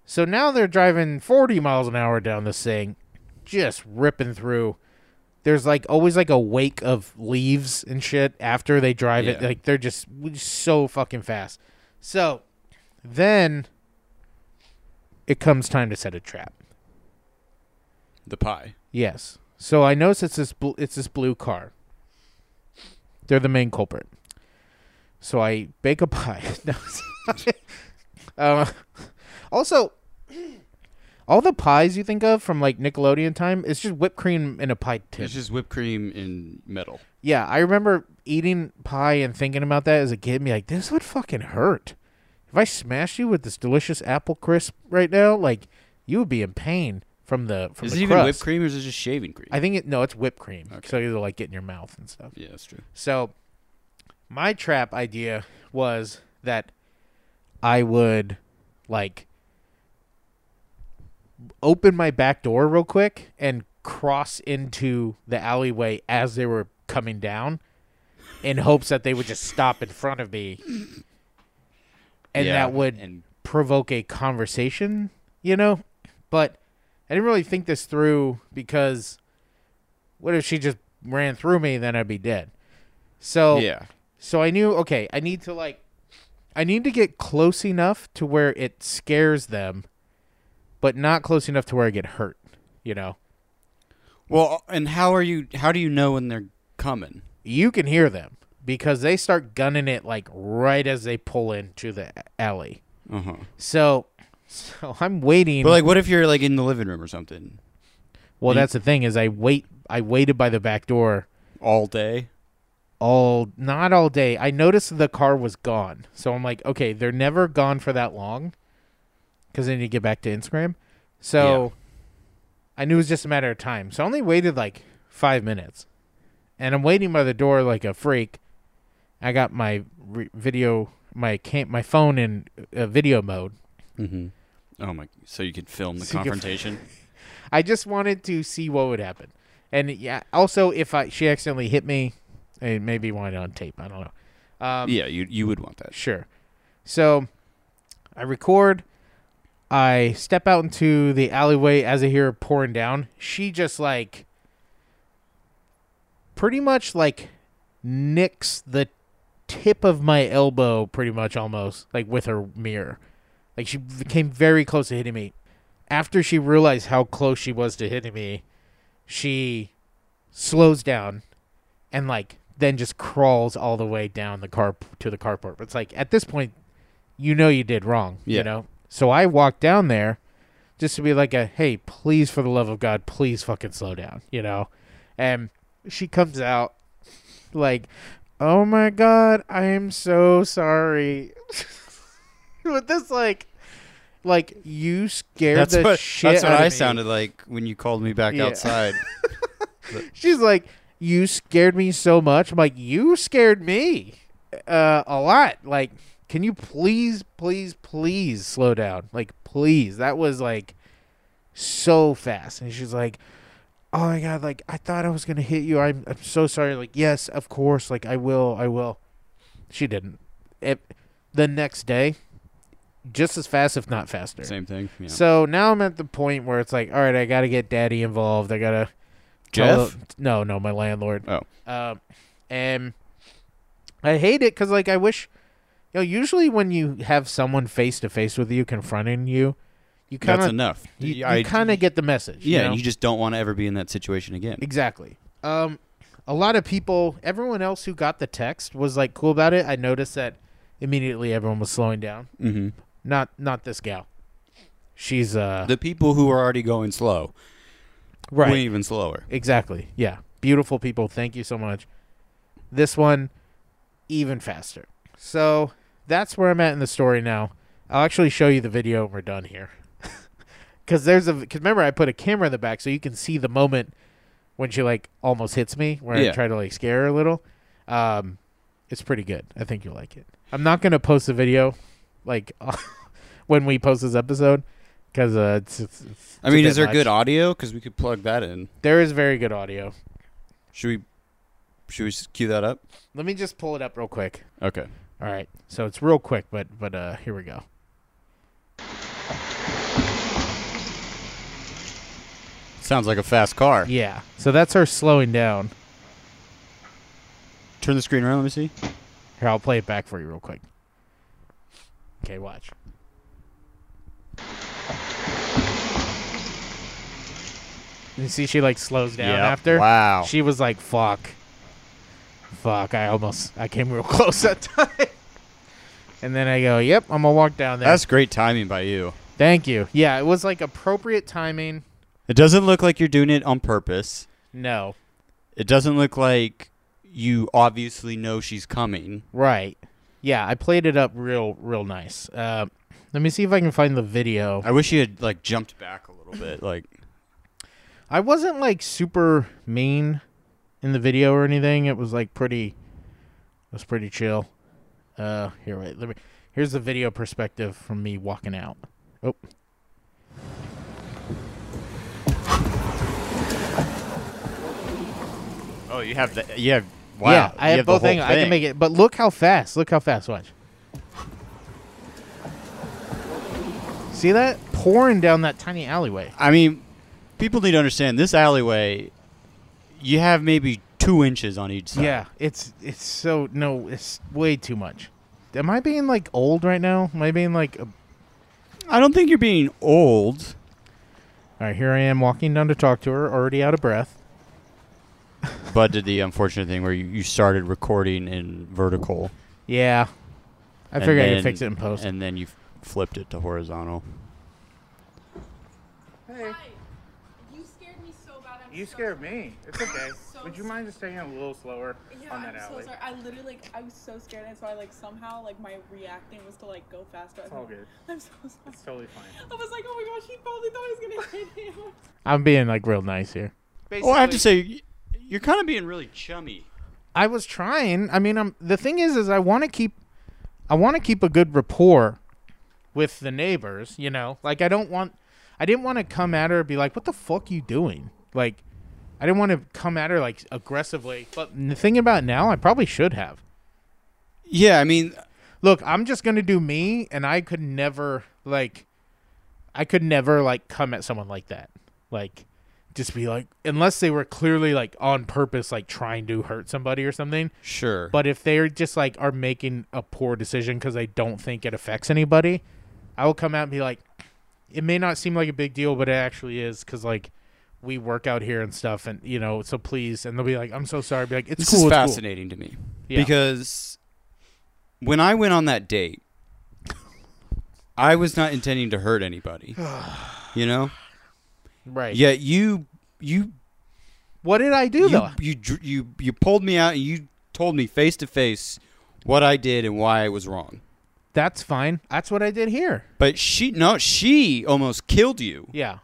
so now they're driving 40 miles an hour down this thing, just ripping through. There's like always like a wake of leaves and shit after they drive it. Like they're just so fucking fast. So then it comes time to set a trap. The pie. Yes. So I notice it's this bl- it's this blue car. They're the main culprit. So I bake a pie. No, uh, also, all the pies you think of from like Nickelodeon time, it's just whipped cream in a pie tin. It's just whipped cream in metal. yeah, I remember eating pie and thinking about that as a kid. And be like, this would fucking hurt. If I smashed you with this delicious apple crisp right now, like you would be in pain from the from Is the it even crust. whipped cream or is it just shaving cream? I think it no, it's whipped cream. Okay. So you'll like get in your mouth and stuff. yeah, that's true. So my trap idea was that I would like open my back door real quick and cross into the alleyway as they were coming down in hopes that they would just stop in front of me. And Yeah, that would and provoke a conversation, you know? But I didn't really think this through because what if she just ran through me then I'd be dead. So yeah. so I knew okay, I need to like I need to get close enough to where it scares them but not close enough to where I get hurt, you know. Well, and how are you? How do you know when they're coming? You can hear them because they start gunning it like right as they pull into the alley. Uh huh. So so I'm waiting But like, what if you're like in the living room or something Well, you- that's the thing is I wait. I waited by the back door all day? all not all day. I noticed the car was gone, so I'm like, okay, they're never gone for that long, because need to get back to Instagram. So I knew it was just a matter of time. So I only waited like five minutes, and I'm waiting by the door like a freak. I got my re- video, my cam- my phone in uh, video mode. Mm-hmm. Oh my! So you could film the So you could- confrontation. I just wanted to see what would happen. And yeah, also if I she accidentally hit me, and maybe want it on tape. I don't know. Um, yeah, you you would want that. Sure. So I record. I step out into the alleyway as I hear her pouring down. She just like pretty much like nicks the tip of my elbow pretty much almost like with her mirror. Like she came very close to hitting me. After she realized how close she was to hitting me, she slows down and like then just crawls all the way down the car to the carport. But it's like at this point, you know you did wrong. Yeah. You know. So I walked down there just to be like a hey, please for the love of God, please fucking slow down. You know. And she comes out like, oh my God, I am so sorry. With this like. Like you scared That's the what shit that's what I me. sounded like when you called me back Yeah. outside. She's like, "You scared me so much." I'm like, "You scared me uh, a lot." Like, can you please, please, please slow down? Like, please. That was like so fast. And she's like, "Oh my god! Like, I thought I was gonna hit you. I'm, I'm so sorry." Like, yes, of course. Like, I will. I will. She didn't. It, the next day, just as fast, if not faster. Same thing. Yeah. So now I'm at the point where it's like, all right, I got to get daddy involved. I got to. Jeff? no, no, my landlord. Oh. Um, and I hate it because, like, I wish. You know, usually when you have someone face to face with you, confronting you, you kind That's of enough. you, you kind of get the message. you yeah, know? and you just don't want to ever be in that situation again. Exactly. Um, a lot of people, everyone else who got the text was like cool about it. I noticed that immediately everyone was slowing down. hmm Not not this gal. She's uh The people who are already going slow right. went even slower. Exactly. Yeah. Beautiful people. Thank you so much. This one, even faster. So that's where I'm at in the story now. I'll actually show you the video when we're done here. Because there's a. Because remember, I put a camera in the back so you can see the moment when she like almost hits me, where I try to like scare her a little. Um, it's pretty good. I think you'll like it. I'm not gonna post the video, like when we post this episode, because uh, it's, it's, it's I it's a mean, bit is there much. good audio? Because we could plug that in. There is very good audio. Should we? Should we s- cue that up? Let me just pull it up real quick. Okay. All right. So it's real quick, but but uh here we go. Sounds like a fast car. Yeah. So that's her slowing down. Turn the screen around. Let me see. Here, I'll play it back for you real quick. Okay, watch. You see she like slows down Yep. after? Wow. She was like, fuck. Fuck, I almost I came real close that time. and then I go, Yep, I'm gonna walk down there. That's great timing by you. Thank you. Yeah, it was like appropriate timing. It doesn't look like you're doing it on purpose. No. It doesn't look like you obviously know she's coming. Right. Yeah, I played it up real, real nice. Uh, let me see if I can find the video. I wish you had like jumped back a little bit. Like I wasn't like super mean in the video or anything. It was like pretty, it was pretty chill. Uh, here, wait. Let me. Here's the video perspective from me walking out. Oh, Oh, you have the you have wow. yeah, I have, the both whole things. I can make it. But look how fast. Look how fast. Watch. See that pouring down that tiny alleyway. I mean, people need to understand this alleyway. You have maybe two inches on each side. Yeah, it's it's so no, it's way too much. Am I being like old right now? Am I being like? A, all I don't think you're being old. right, here I am walking down to talk to her, already out of breath. Bud did the unfortunate thing where you, you started recording in vertical, Yeah, I And figured I then- could fix it in post. and then you flipped it to horizontal. Hi. You scared me so bad. I'm You scared me. It's okay. So Would you mind just taking it a little slower Yeah, on that I'm alley? so sorry. I literally like I was so scared, and so I like somehow like my reacting was to like go faster. It's all good. I'm so sorry. It's totally fine. I was like, oh my gosh, he probably thought I was gonna hit him. I'm being like real nice here. Well, I have to say, you're kind of being really chummy. I was trying. I mean, I'm the thing is, is I want to keep, I want to keep a good rapport with the neighbors. You know, like I don't want, I didn't want to come at her and be like, "What the fuck you doing?" Like, I didn't want to come at her like aggressively. But the thing about now, I probably should have. Yeah, I mean, Look, I'm just gonna do me, and I could never like, I could never like come at someone like that. Like, just be like, unless they were clearly like on purpose, like trying to hurt somebody or something. sure. But if they're just like are making a poor decision because they don't think it affects anybody, I will come out and be like, it may not seem like a big deal, but it actually is because like we work out here and stuff, and you know, so please. And they'll be like, I'm so sorry. Be like, it's this cool. is it's cool." fascinating to me Yeah. because when I went on that date, I was not intending to hurt anybody. you know, right? yet you you What did I do you, though? you you you pulled me out and you told me face to face what I did and why I was wrong. that's fine. That's what I did here. But she no, she almost killed you. Yeah.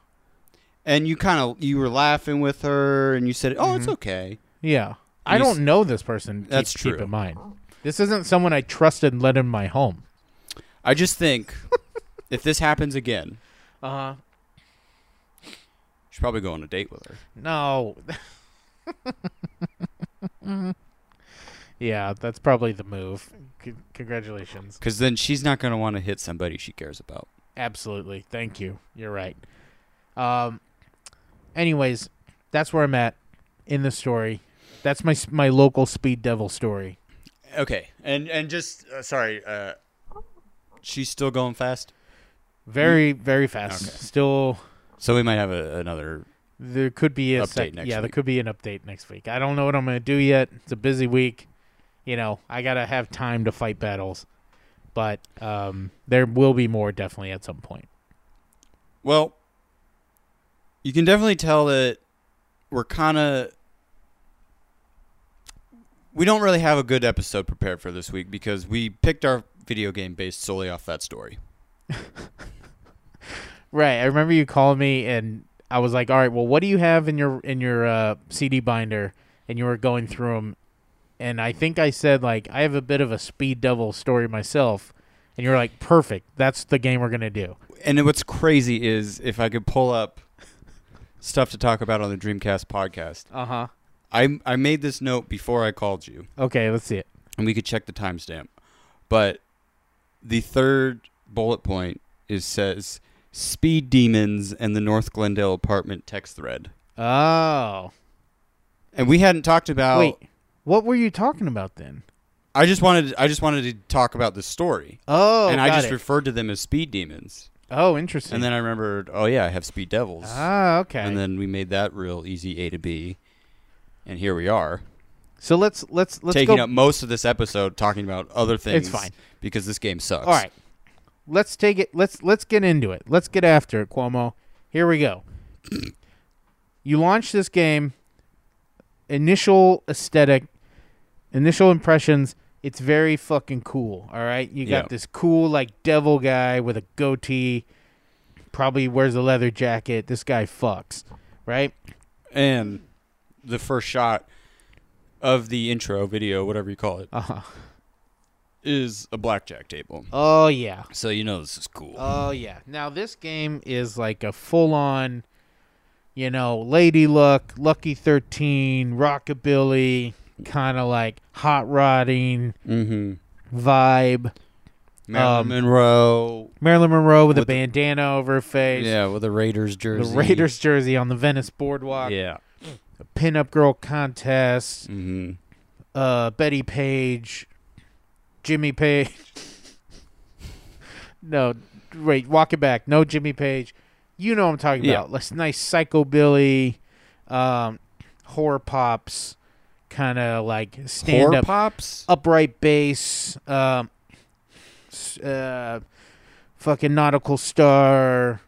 And you kind of you were laughing with her and you said, "Oh, it's okay." Yeah. I don't know this person. Keep, That's Keep true. in mind. This isn't someone I trusted and let in my home. I just think if this happens again, Uh huh. should probably go on a date with her. No. yeah, that's probably the move. C- congratulations. Cuz then she's not going to want to hit somebody she cares about. Absolutely. Thank you. You're right. Um anyways, that's where I'm at in the story. That's my my local speed devil story. Okay. And and just uh, sorry, uh she's still going fast. Very very fast. Okay. Still So we might have a, another there could be a Update sec- next yeah, there could be an update next week. I don't know what I'm going to do yet. It's a busy week. You know, I got to have time to fight battles. But um there will be more definitely at some point. Well, you can definitely tell that we're kind of we don't really have a good episode prepared for this week because we picked our video game based solely off that story. Right. I remember you calling me and I was like, "All right, well, what do you have in your in your uh, CD binder?" And you were going through them, and I think I said like, "I have a bit of a Speed Devil story myself," and you're like, "Perfect. That's the game we're gonna do." And what's crazy is if I could pull up stuff to talk about on the Dreamcast podcast. Uh huh. I I made this note before I called you, Okay, let's see it. and we could check the timestamp. But the third bullet point is says Speed Demons and the North Glendale apartment text thread. Oh, And we hadn't talked about wait. What were you talking about then? I just wanted I just wanted to talk about the story. Oh, and I got just it. referred to them as speed demons. Oh, interesting. And then I remembered, oh yeah, I have speed devils. ah, okay. And then we made that real easy A to B. And here we are. so let's let's let's taking go. up most of this episode talking about other things. It's fine. Because this game sucks. All right. Let's take it. Let's let's get into it. Let's get after it, Cuomo. Here we go. you launch this game. Initial aesthetic, initial impressions. It's very fucking cool. All right, you got Yeah. this cool like devil guy with a goatee. Probably wears a leather jacket. This guy fucks, right? And the first shot of the intro video, whatever you call it, Uh huh. is a blackjack table. Oh yeah. So you know this is cool. Oh yeah. Now this game is like a full on, you know, Lady Luck, Lucky Thirteen, Rockabilly, kind of like hot rodding mm-hmm. vibe. Marilyn Um, Monroe. Marilyn Monroe with, a With the- bandana over her face. Yeah, with a Raiders jersey. The. Raiders jersey on the Venice boardwalk. Yeah. A pinup girl contest. Mm-hmm. Uh, Bettie Page, Jimmy Page. no, wait, walk it back. No Jimmy Page. You know what I'm talking Yeah. about. Let's nice psychobilly, um, HorrorPops, kind of like stand Horror up, pops. upright bass, um, uh, fucking nautical star,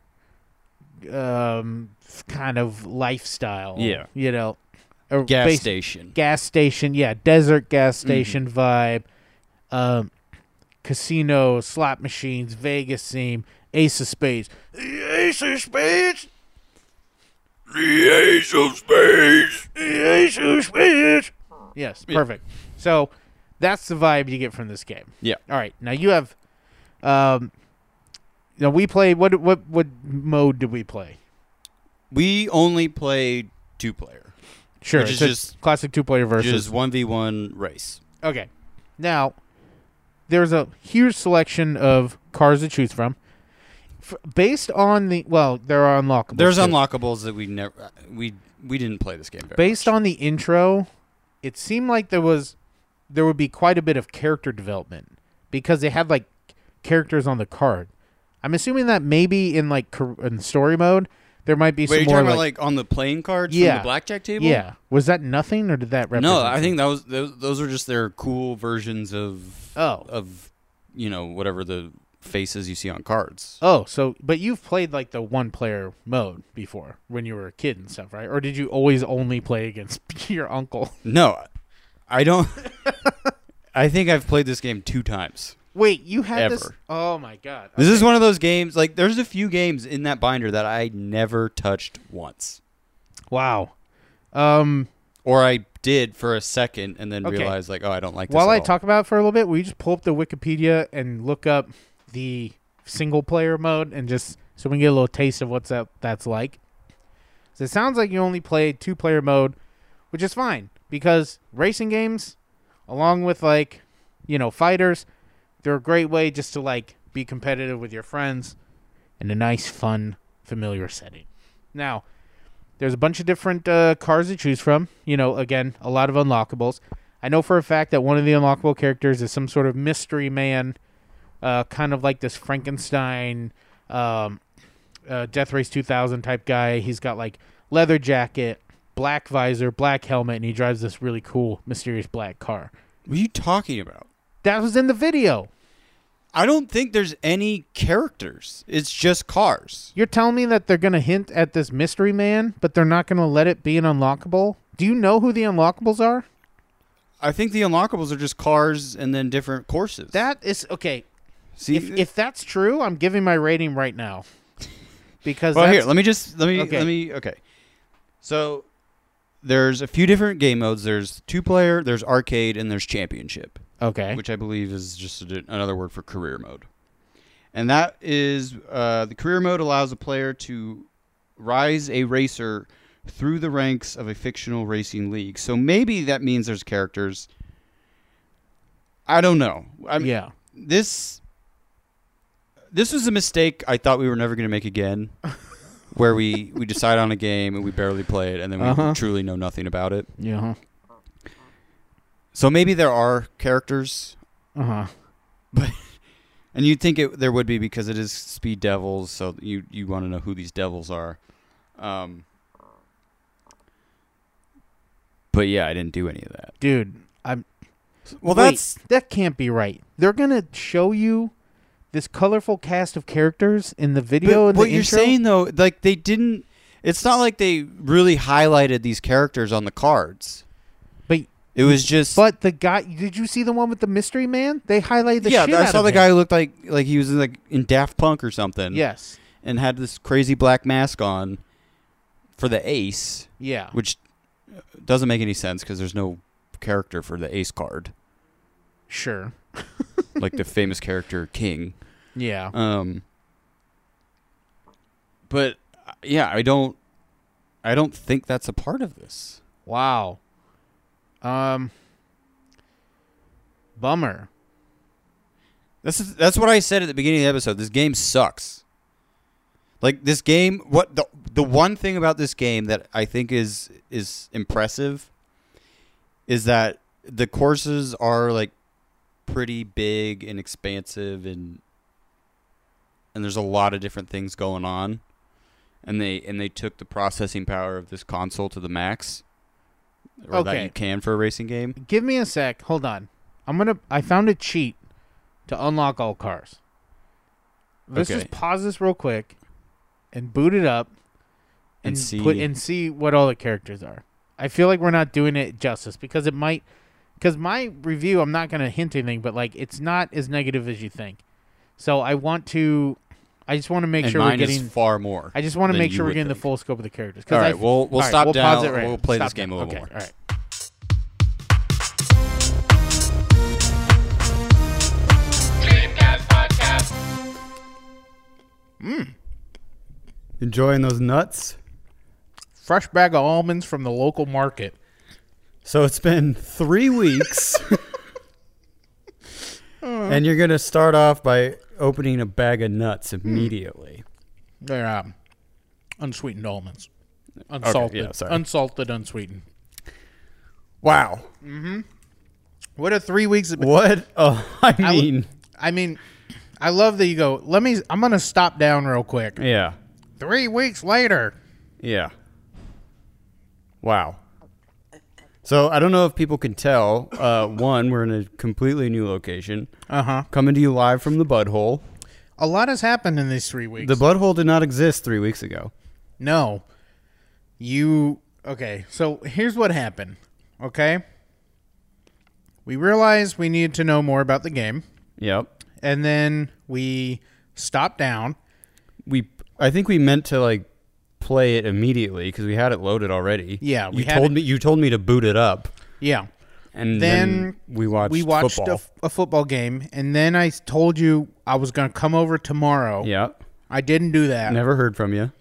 um, kind of lifestyle. Yeah. you know, Gas station. gas station, yeah, desert gas Mm-hmm. station vibe, um, casino, slot machines, Vegas theme, Ace of Spades, Ace of Spades, The Ace of Spades. The Ace of Spades. Yes, Yeah. perfect. So that's the vibe you get from this game. Yeah. All right, now you have, um, you know, we played what what what mode did we play? We only played two player. Sure, Which it's is a just- classic two player versus Just one v one race. Okay. Now, there's a huge selection of cars to choose from. F- based on the well, there are unlockables. There's too. unlockables that we never we we didn't play this game very Based much. on the intro, it seemed like there was there would be quite a bit of character development because they had like characters on the card. I'm assuming that maybe in like in story mode there might be Wait, some you're more talking like, about like on the playing cards Yeah. from the blackjack table? yeah. Was that nothing or did that represent? No, I think that was those, those are just their cool versions of Oh. of you know whatever the faces you see on cards. Oh, so but you've played like the one player mode before when you were a kid and stuff, right? Or did you always only play against your uncle? No, I don't. I think I've played this game two times. Wait, you had this? Oh my god! This is one of those games. Like, there's a few games in that binder that I never touched once, wow. Um, or I did for a second and then Okay. realized like, oh, I don't like this. while I all. talk about it for a little bit, we just pull up the Wikipedia and look up the single player mode and just so we can get a little taste of what's that that's like? 'Cause it sounds like you only played two player mode, which is fine because racing games, along with like, you know, fighters, they're a great way just to like be competitive with your friends in a nice, fun, familiar setting. Now, there's a bunch of different uh, cars to choose from. You know, again, a lot of unlockables. I know for a fact that one of the unlockable characters is some sort of mystery man, uh, kind of like this Frankenstein, um, uh, Death Race 2000 type guy. He's got like leather jacket, black visor, black helmet, and he drives this really cool, mysterious black car. what are you talking about? That was in the video. I don't think there's any characters. It's just cars. You're telling me that they're going to hint at this mystery man, but they're not going to let it be an unlockable? Do you know who the unlockables are? I think the unlockables are just cars and then different courses. That is okay. See, If if that's true, I'm giving my rating right now. Because well, here, let me just let me Okay. let me okay. So there's a few different game modes. There's two player, there's arcade, and there's championship, okay. which I believe is just a, another word for career mode. And that is uh, the career mode allows a player to rise a racer through the ranks of a fictional racing league. So maybe that means there's characters. I don't know. I mean, yeah. this this was a mistake I thought we were never going to make again, where we we decide on a game and we barely play it, and then we Uh-huh. truly know nothing about it. Yeah. So maybe there are characters, Uh huh. and you'd think it there would be because it is Speed Devils, so you you want to know who these devils are. Um, but yeah, I didn't do any of that. Dude, I'm. Well, wait, that's that can't be right. They're gonna show you this colorful cast of characters in the video. But what you're intro? saying though, like they didn't. It's not like they really highlighted these characters on the cards. But It was just. but the guy. Did you see the one with the mystery man? They highlighted the yeah, I saw the him. guy who looked like like he was in, like in Daft Punk or something. Yes. and had this crazy black mask on for the ace, Yeah. which doesn't make any sense because there's no character for the ace card, Sure. like the famous character King. Yeah. Um, but yeah, I don't, I don't think that's a part of this. Wow. Um. Bummer. This is that's what I said at the beginning of the episode. This game sucks. Like this game, what the the one thing about this game that I think is is impressive is that the courses are like pretty big and expansive and and there's a lot of different things going on. And they and they took the processing power of this console to the max. Or that you can for a racing game. Give me a sec. Hold on. I'm gonna. I found a cheat to unlock all cars. Let's Okay. just pause this real quick and boot it up And and, see- put and see what all the characters are. I feel like we're not doing it justice because it might. Because my review, I'm not gonna hint anything, but like it's not as negative as you think. So I want to. I just want to make and sure we're mine getting. is far more. I just want to make sure we're would getting the full scope of the characters. 'Cause All I we'll we'll all right, stop we'll down. Pause it right. We'll play this game a down. little okay, more. All right. Mm. Enjoying those nuts? Fresh bag of almonds from the local market. So it's been three weeks, and you're gonna start off by opening a bag of nuts immediately. They're um, unsweetened almonds. Unsalted. yeah, sorry. Unsalted, unsweetened. Wow, What a three weeks have been. what? Oh, I w- mean, I mean, I love that you go, let me, I'm going to stop down real quick. yeah, Three weeks later. yeah. Wow. So I don't know if people can tell. Uh, one, we're in a completely new location, Uh huh. coming to you live from the Butthole. A lot has happened in these three weeks. The Butthole did not exist three weeks ago. no. You, okay, so here's what happened. Okay. We realized we needed to know more about the game. Yep. and then we stopped down. We, I think we meant to like play it immediately because we had it loaded already. Yeah, we you told it- me you told me to boot it up, Yeah. and Then then, we watched. we watched football. a football game, and then I told you I was going to come over tomorrow. yeah, I didn't do that. never heard from you.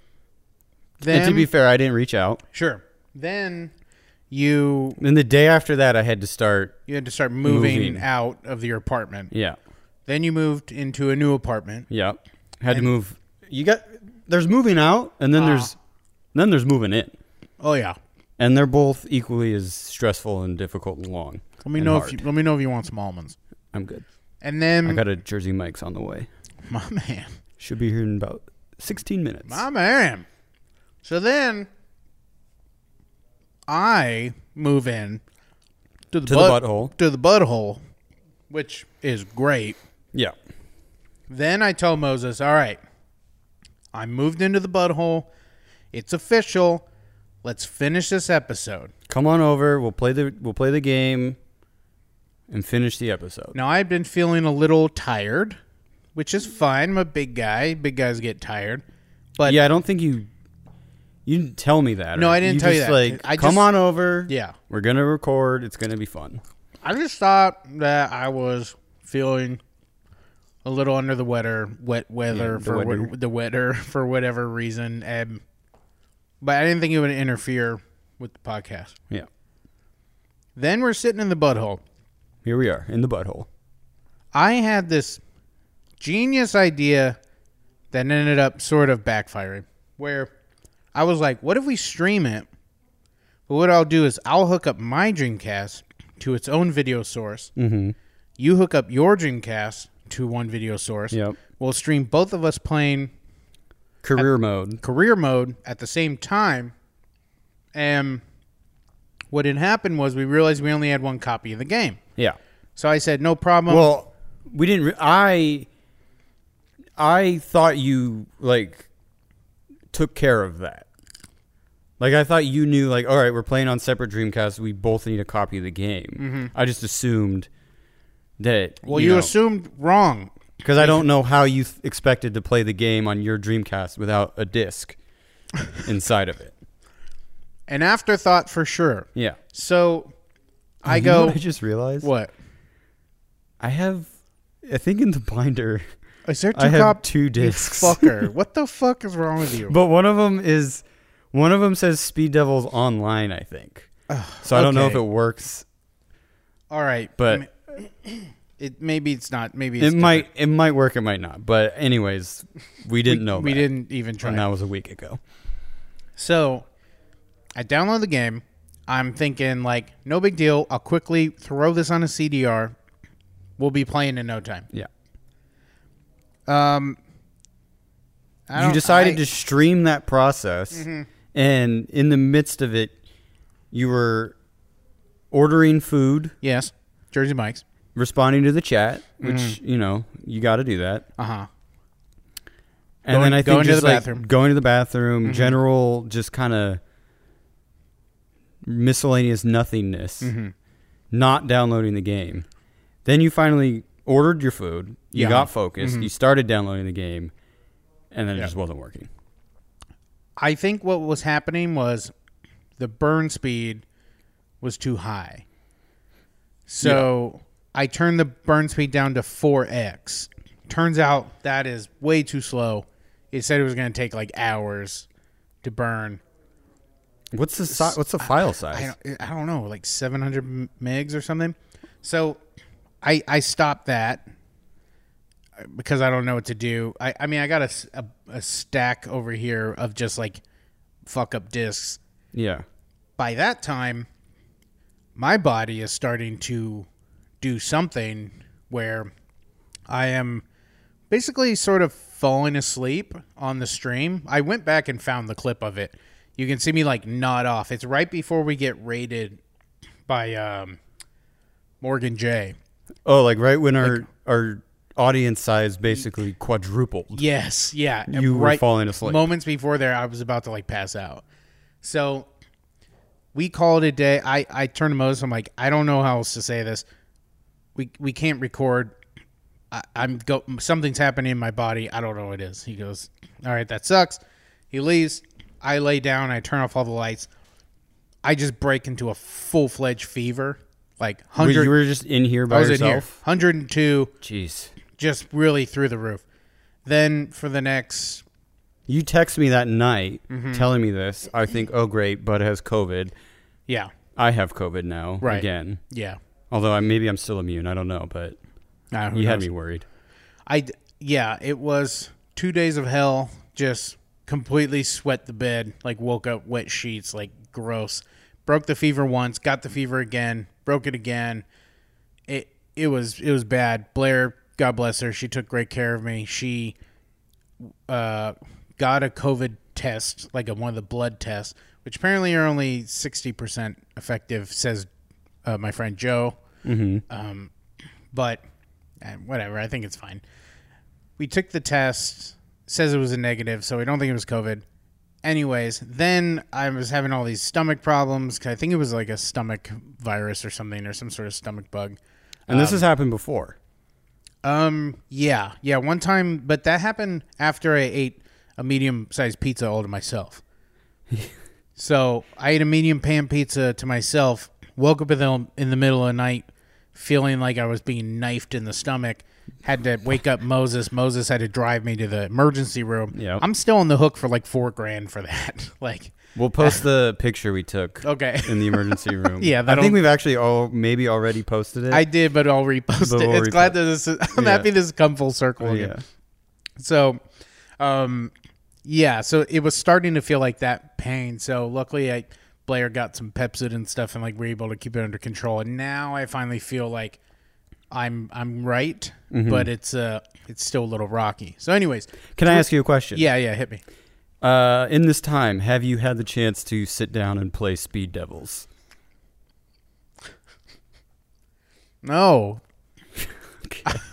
Then, and to be fair, I didn't reach out. sure. Then you Then the day after that, I had to start. you had to start moving, Moving. out of your apartment. Yeah, Then you moved into a new apartment. yeah. Had And- to move. You got there's moving out, and then Ah. there's then there's moving in, Oh yeah. and they're both equally as stressful and difficult and long. Let me and know hard. if you, let me know if you want some almonds. I'm good. And then I got a Jersey Mike's on the way. my man, Should be here in about 16 minutes. my man. So then I move in to the, to butt- the butthole. to the butthole, which is great. Yeah. Then I tell Moses, "All right, I moved into the butthole. It's official. Let's finish this episode." Come on over. We'll play the we'll play the game and finish the episode. Now I've been feeling a little tired, which is fine. I'm a big guy. Big guys get tired. But yeah, I don't think you you didn't tell me that. No, I didn't you tell you that. Like, I come just- on over. yeah, We're gonna record. It's gonna be fun. I just thought that I was feeling a little under the weather, wet weather Yeah, for weather. the weather for whatever reason, and but I didn't think it would interfere with the podcast. Yeah. Then we're sitting in the butthole. Here we are in the butthole. I had this genius idea that ended up sort of backfiring. Where I was like, what if we stream it? But what I'll do is I'll hook up my Dreamcast to its own video source. Mm-hmm. You hook up your Dreamcast to one video source. Yep. We'll stream both of us playing Career mode. career mode at the same time. And what had happened was we realized we only had one copy of the game. Yeah. So I said, no problem. Well, we didn't. Re- I I thought you like took care of that. Like I thought you knew. Like, all right, we're playing on separate Dreamcasts. We both need a copy of the game. Mm-hmm. I just assumed that. well, you, know, assumed wrong. because I don't know how you th- expected to play the game on your Dreamcast without a disc inside of it. An afterthought for sure. Yeah. So I You know go, what I just realized. what? I have. I think in the binder, Is there two I have cop- two discs. Fucker. what the fuck is wrong with you? But one of them is one of them says Speed Devils online, I think. So I don't know if it works. All right. But- it maybe it's not. Maybe it's It might it might work, it might not. But anyways, we didn't know We that. didn't even try. and that was a week ago. So I download the game. I'm thinking like, no big deal. I'll quickly throw this on a CDR. We'll be playing in no time. Yeah. Um, I You decided I- to stream that process Mm-hmm. and in the midst of it you were ordering food, yes, Jersey Mike's. responding to the chat, which, Mm-hmm. you know, you got to do that. Uh huh. And Going- then I think going to just the like bathroom. Mm-hmm. going to the bathroom, general just kind of miscellaneous nothingness, Mm-hmm. not downloading the game. Then you finally ordered your food, you Yeah. got focused, Mhm. you started downloading the game, and then it just wasn't working. I think what was happening was the burn speed was too high. So I turned the burn speed down to 4x. Turns out that is way too slow. It said it was going to take like hours to burn. What's the si- what's the file size? I don't, I don't know, like 700 megs or something. So I I stopped that uh, because I don't know what to do. I, I mean, I got a a stack over here of just like fuck up discs. yeah. By that time, my body is starting to do something where I am basically sort of falling asleep on the stream. I went back and found the clip of it. You can see me like nod off. It's right before we get raided by um, Morgan J. Oh, like right when our our audience size basically quadrupled. Yes, yeah. and You were falling asleep. Moments before there, I was about to like pass out. So we call it a day. I I turned to Moses. I'm like, I don't know how else to say this. We we can't record. I, I'm go something's happening in my body. I don't know what it is. He goes, all right, that sucks. He leaves. I lay down. I turn off all the lights. I just break into a full fledged fever, like hundred. you were just in here by I was in here, yourself. hundred and two, Jeez. just really through the roof. Then for the next, You text me that night Mm-hmm. telling me this. I think, oh great, Budd has COVID. yeah, I have COVID now Right. again. yeah, Although I, maybe I'm still immune. I don't know, but Nah, you had me worried. I yeah, it was two days of hell. Just completely sweat the bed. Like woke up wet sheets. Like gross. Broke the fever once. Got the fever again. Broke it again. It it was it was bad. Blair, God bless her, she took great care of me. She uh, got a COVID test, like a, one of the blood tests, which apparently are only sixty percent effective. Says uh, my friend Joe. Mm-hmm. Um, but eh, whatever. I think it's fine. We took the test. Says it was a negative, so we don't think it was COVID. Anyways, then I was having all these stomach problems. 'cause I think it was like a stomach virus or something, or some sort of stomach bug. And this has happened before. Um, yeah, yeah. One time, but that happened after I ate a medium-sized pizza all to myself. so I ate a medium pan pizza to myself. Woke up in the in the middle of the night, feeling like I was being knifed in the stomach. Had to wake up Moses. Moses had to drive me to the emergency room. Yep. I'm still on the hook for like four grand for that. like, We'll post the picture we took okay, in the emergency room. Yeah, I think we've actually all maybe already posted it. I did, but I'll repost But it. we'll It's glad that this. Is, I'm Yeah. happy this has come full circle. Oh, again. yeah. So, um, yeah, so it was starting to feel like that pain. So luckily, I Blair got some Pepcid and stuff, and like we're able to keep it under control. And now I finally feel like I'm I'm right, Mm-hmm. but it's uh it's still a little rocky. So, anyways, Can I ask you a question? yeah, yeah, hit me. Uh, in this time, have you had the chance to sit down and play Speed Devils? No,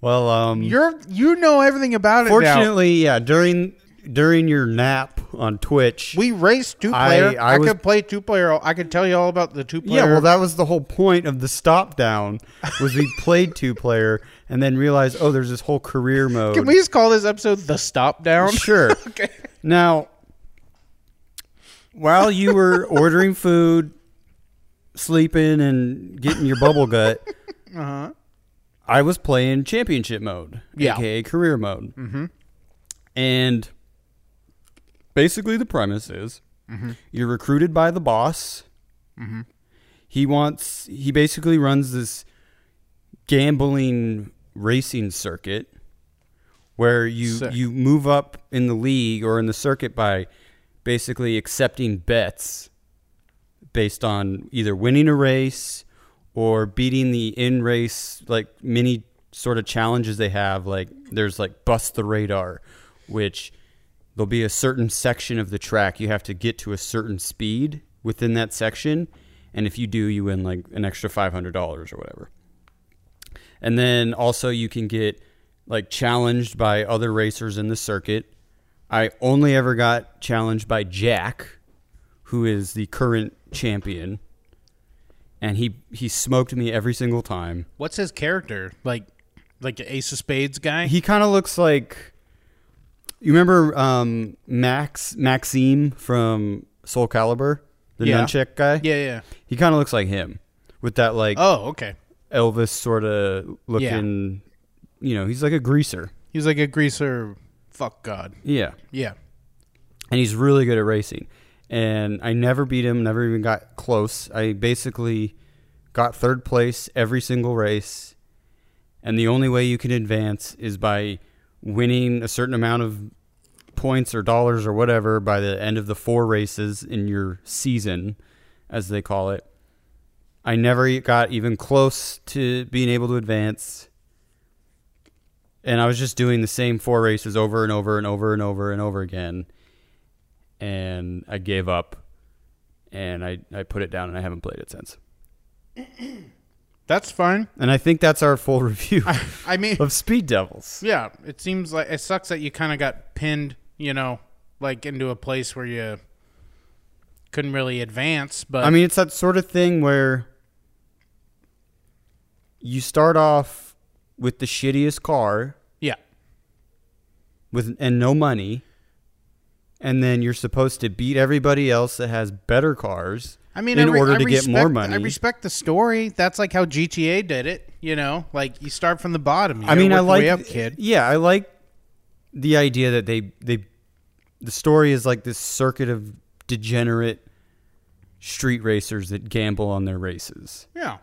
Well, um, you're you know everything about it. now. fortunately, yeah. During during your nap on Twitch, we raced two I- player. I I, was- could play two player. I could tell you all about the two player. yeah. Well, that was the whole point of the stop down was we played two player and then realized, oh, there's this whole career mode. Can we just call this episode the stop down? Sure. okay. Now, while you were ordering food, sleeping, and getting your bubble gut, Uh-huh. I was playing championship mode, Yeah. aka career mode. Mm-hmm. And basically, the premise is Mm-hmm. you're recruited by the boss. He wants, he basically runs this gambling racing circuit where you Sick. you move up in the league or in the circuit by basically accepting bets based on either winning a race or beating the in race like mini sort of challenges they have like there's like bust the radar which there'll be a certain section of the track you have to get to a certain speed within that section and if you do you win like an extra $500 or whatever and then also you can get like challenged by other racers in the circuit. I only ever got challenged by Jack, who is the current champion. And he he smoked me every single time. What's his character? Like, like the Ace of Spades guy? He kind of looks like you remember um, Max Maxime from Soul Calibur, the Yeah. nunchuck guy. yeah, yeah. He kind of looks like him with that like Oh, okay. Elvis sort of looking. You know, he's like a greaser. He's like a greaser. Fuck God. Yeah. Yeah. and he's really good at racing. And I never beat him, never even got close. I basically got third place every single race. And the only way you can advance is by winning a certain amount of points or dollars or whatever by the end of the four races in your season, as they call it. I never got even close to being able to advance. And I was just doing the same four races over and over and over and over and over again and I gave up and I, I put it down and I haven't played it since. That's fine. And I think that's our full review I mean, of Speed Devils. yeah, it seems like it sucks that you kind of got pinned, you know, like into a place where you couldn't really advance. But I mean, it's that sort of thing where you start off with the shittiest car Yeah. with and no money, and then you're supposed to beat everybody else that has better cars. I mean, in I re- order to get more money. I respect the story. That's like how GTA did it. You know, like you start from the bottom. You I mean, I like up, kid. Yeah, I like the idea that they they the story is like this circuit of degenerate street racers that gamble on their races. Yeah.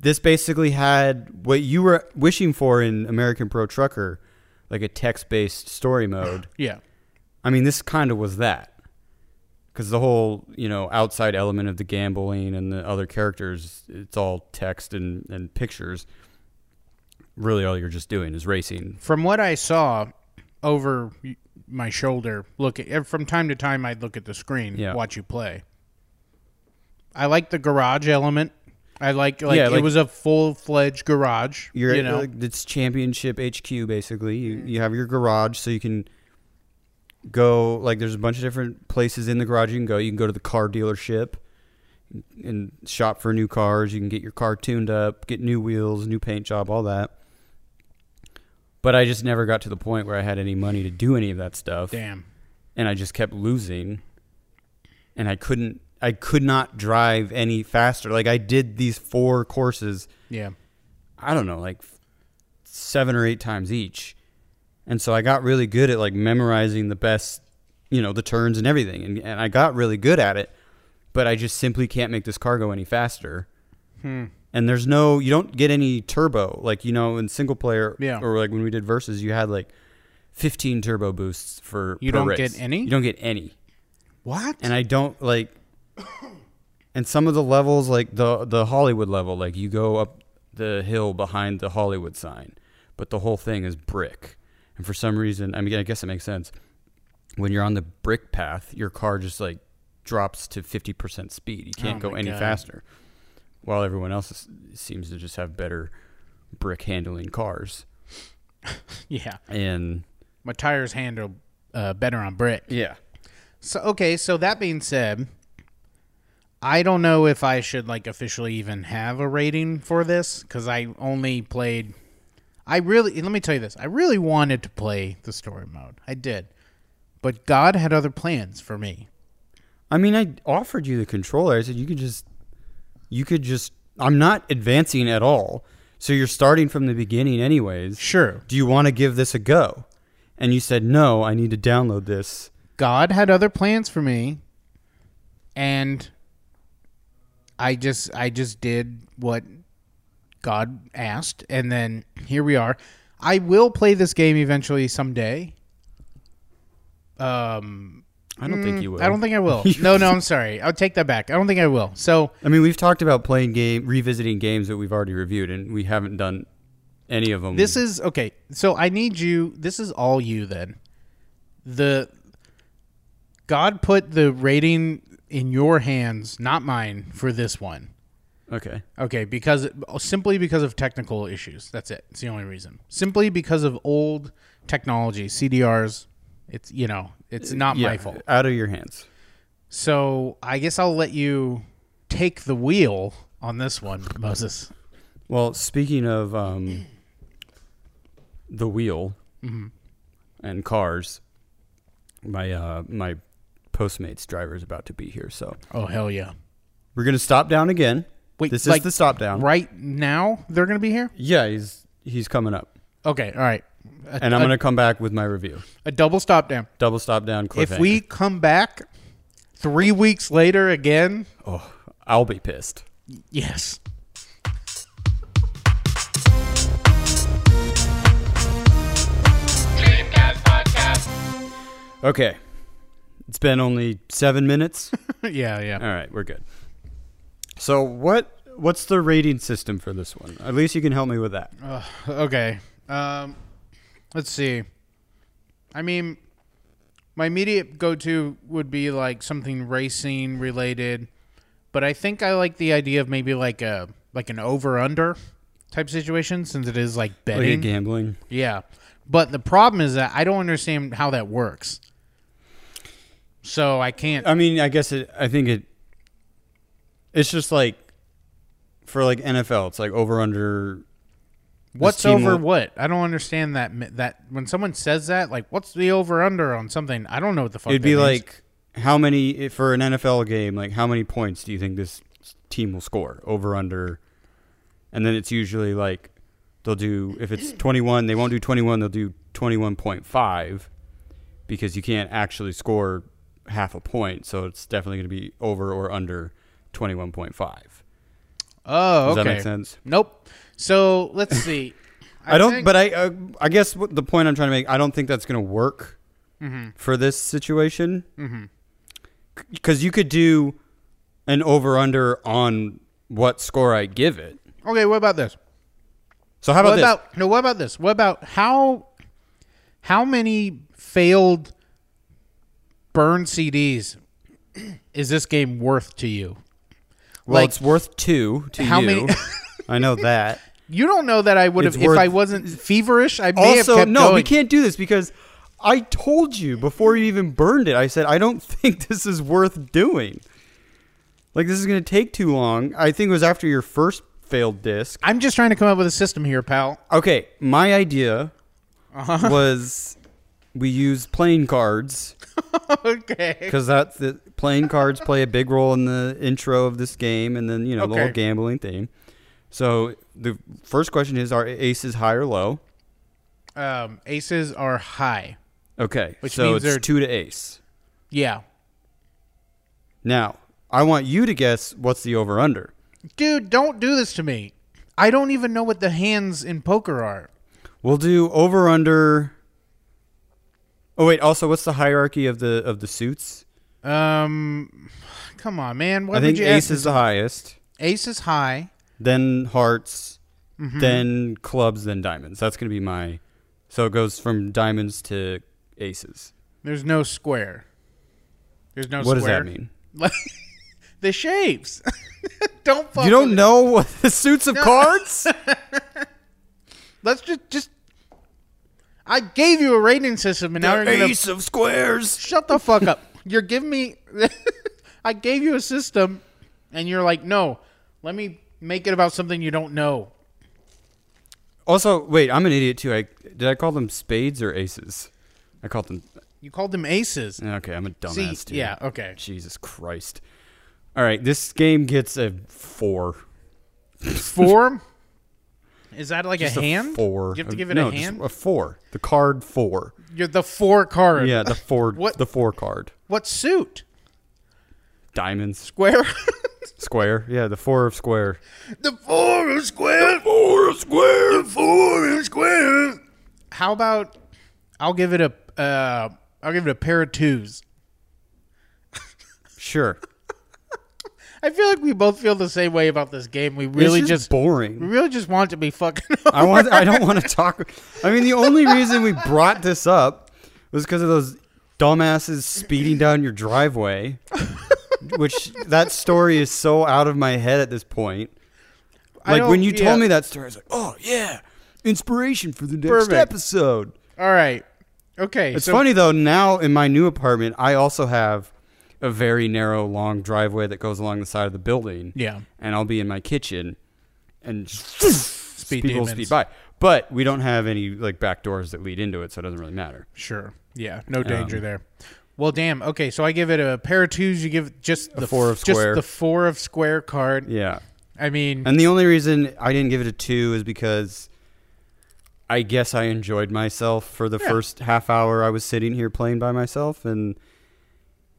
This basically had what you were wishing for in American Pro Trucker, like a text-based story mode. Yeah. I mean, this kind of was that. Because the whole, you know, outside element of the gambling and the other characters, it's all text and, and pictures. Really, all you're just doing is racing. From what I saw over my shoulder, look at from time to time, I'd look at the screen, Yeah. watch you play. I like the garage element. I like like, Yeah, it was a full fledged garage. You're you know, uh, it's championship HQ basically. You mm. you have your garage, so you can go like there's a bunch of different places in the garage you can go. You can go to the car dealership and shop for new cars. You can get your car tuned up, get new wheels, new paint job, all that. But I just never got to the point where I had any money to do any of that stuff, damn. and I just kept losing. And I couldn't, I could not drive any faster. Like I did these four courses Yeah. I don't know, like seven or eight times each. And so I got really good at like memorizing the best, you know, the turns and everything. And, and I got really good at it, but I just simply can't make this car go any faster. Hmm. And there's no, you don't get any turbo. Like, you know, in single player, Yeah. or like when we did versus, you had like 15 turbo boosts for You don't race. get any? You don't get any What? and I don't like. And some of the levels, like the the Hollywood level, like you go up the hill behind the Hollywood sign, but the whole thing is brick. And for some reason, I mean, I guess it makes sense. When you're on the brick path, your car just like drops to fifty percent speed. You can't Oh go any God. faster. While everyone else is, seems to just have better brick handling cars. yeah. And My tires handle uh, better on brick. yeah, So okay, so that being said, I don't know if I should like officially even have a rating for this because I only played. I really let me tell you this. I really wanted to play the story mode. I did, but God had other plans for me. I mean, I offered you the controller. I said you could just, you could just. I'm not advancing at all, so you're starting from the beginning, anyways. Sure, Do you want to give this a go? And you said no. I need to download this. God had other plans for me, and I just I just did what God asked, and then here we are. I will play this game eventually someday. Um, I don't think you will. I don't think I will. no, no, I'm sorry. I'll take that back. I don't think I will. So I mean, we've talked about playing game, revisiting games that we've already reviewed, and we haven't done any of them. this is okay. So I need you. This is all you then. The God put the rating in your hands, not mine, for this one. Okay. Okay, because simply because of technical issues. That's it. It's the only reason. Simply because of old technology, CDRs. It's you know, it's not Yeah, my fault. Out of your hands. So I guess I'll let you take the wheel on this one, Moses. Well, speaking of um, the wheel and cars, my uh, my Postmates driver is about to be here, so Oh hell yeah! we're gonna stop down again. Wait, this like, is the stop down. Right now, they're gonna be here. Yeah, he's he's coming up, Okay, all right. A, and I'm gonna come back with my review. a double stop down. Double stop down. If we come back three weeks later again, oh, I'll be pissed. yes. Okay, it's been only seven minutes. yeah, yeah. All right, we're good. So what what's the rating system for this one? At least you can help me with that. Okay. Um, let's see. I mean, my immediate go-to would be like something racing related, but I think I like the idea of maybe like a like an over/under type situation since it is like Like betting. gambling. Yeah. But the problem is that I don't understand how that works. So I can't. I mean, I guess it. I think it. It's just like, for like NFL, it's like over under. What's over will- what? I don't understand that. That when someone says that, like, what's the over under on something? I don't know what the fuck. It'd be means. like how many for an NFL game? Like how many points do you think this team will score over under? And then it's usually like they'll do if it's 21, they won't do 21. They'll do 21.5 because you can't actually score half a point. So it's definitely going to be over or under 21.5. oh, okay. Does that make sense? Nope. So let's see. I, don't, think- but I, uh, I guess what the point I'm trying to make, I don't think that's going to work Mm-hmm. for this situation. Because you could do an over under on what score I give it. okay. What about this? So how about what this? about no? What about this? What about how how many failed burn CDs is this game worth to you? Well, like- it's worth two to How you. many- I know that. You don't know that I would have if I wasn't feverish. I may have also, kept no, going. we can't do this because I told you before you even burned it. I said I don't think this is worth doing. Like this is going to take too long. I think it was after your first failed disc. I'm just trying to come up with a system here, pal. Okay, my idea Uh-huh. was we use playing cards okay. because that's the playing cards play a big role in the intro of this game, and then you know the Okay. whole gambling theme. So the first question is: Are aces high or low? Um, aces are high. Okay, Which so means it's they're- two to ace. Yeah, Now I want you to guess what's the over under. dude, don't do this to me. I don't even know what the hands in poker are. We'll do over under. Oh wait, also what's the hierarchy of the of the suits? Um, come on, man. What I think ace is the highest. Ace is high. then hearts, Mm-hmm. then clubs, then diamonds. That's going to be my. So it goes from diamonds to aces. There's no square. There's no what does that mean? Like the shapes. don't fuck You don't know what the suits of cards? Let's just just. I gave you a rating system, and now you're gonna of squares. shut the fuck up. You're giving me. I gave you a system, and you're like, no. Let me make it about something you don't know. Also, wait, I'm an idiot too. I did I call them spades or aces? I called them. You called them aces. Okay, I'm a dumbass See, too. yeah, okay. Jesus Christ. All right, this game gets a four. Four. Is that like Just a hand? four. You have to Uh, give it no, a hand. A four. The card four. You're the four card. Yeah, the four. What- The four card. What suit? Diamonds. Square. Square. Yeah, the four of square. the four of square. The Four of square, The four of square. How about? I'll give it a. Uh, I'll give it a pair of twos. Sure. I feel like we both feel the same way about this game. We really just, just, boring. we really just want to be fucking. I want. I don't want to talk. I mean, the only reason we brought this up was because of those dumbasses speeding down your driveway. which that story is so out of my head at this point. Like when you yeah. told me that story, I was like, "Oh yeah, inspiration for the next Perfect. episode." All right. Okay. It's so- funny though. Now in my new apartment, I also have a very narrow, long driveway that goes along the side of the building. Yeah. and I'll be in my kitchen, and Speed people demons. speed by. But we don't have any like back doors that lead into it, so it doesn't really matter. Sure. Yeah. No danger Um, there. Well, damn. Okay, so I give it a pair of twos. You give just the four of just square. the four of square card. Yeah, I mean, and the only reason I didn't give it a two is because I guess I enjoyed myself for the Yeah. first half hour I was sitting here playing by myself, and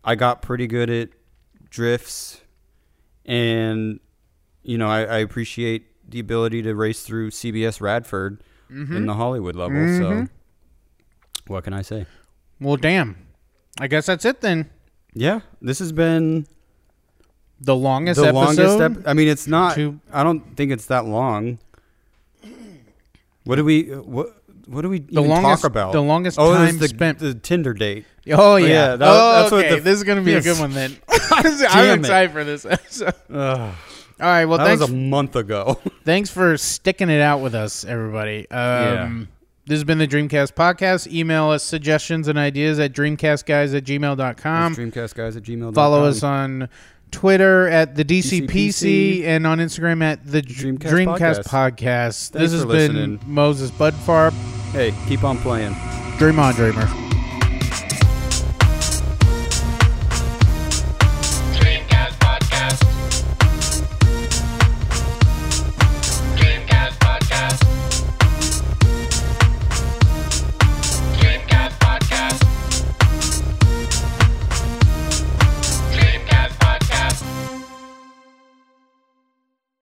I got pretty good at drifts, and you know I, I appreciate the ability to race through CBS Radford Mm-hmm. in the Hollywood level. So, what can I say? well, damn. I guess that's it then. Yeah, this has been The longest the episode. longest. Ep- I mean, it's not. Two- I don't think it's that long. What do we? What? What do we The even longest- talk about? the longest oh, time the, spent- The Tinder date. Oh yeah. yeah, that- oh, that's what okay. the- this is gonna be yes. a good one then. I'm it. excited for this episode. Ugh, All right. Well, that thanks. was a month ago. thanks for sticking it out with us, everybody. Um, This has been the Dreamcast podcast. Email us suggestions and ideas at dreamcastguys at gmail.com. Dreamcast guys at gmail. Follow us on Twitter at the DCPC, DCPC, and on Instagram at the Dreamcast, Dreamcast Podcast. Podcast. this has been listening. Moses Budfarb. Hey, keep on playing. Dream on, dreamer.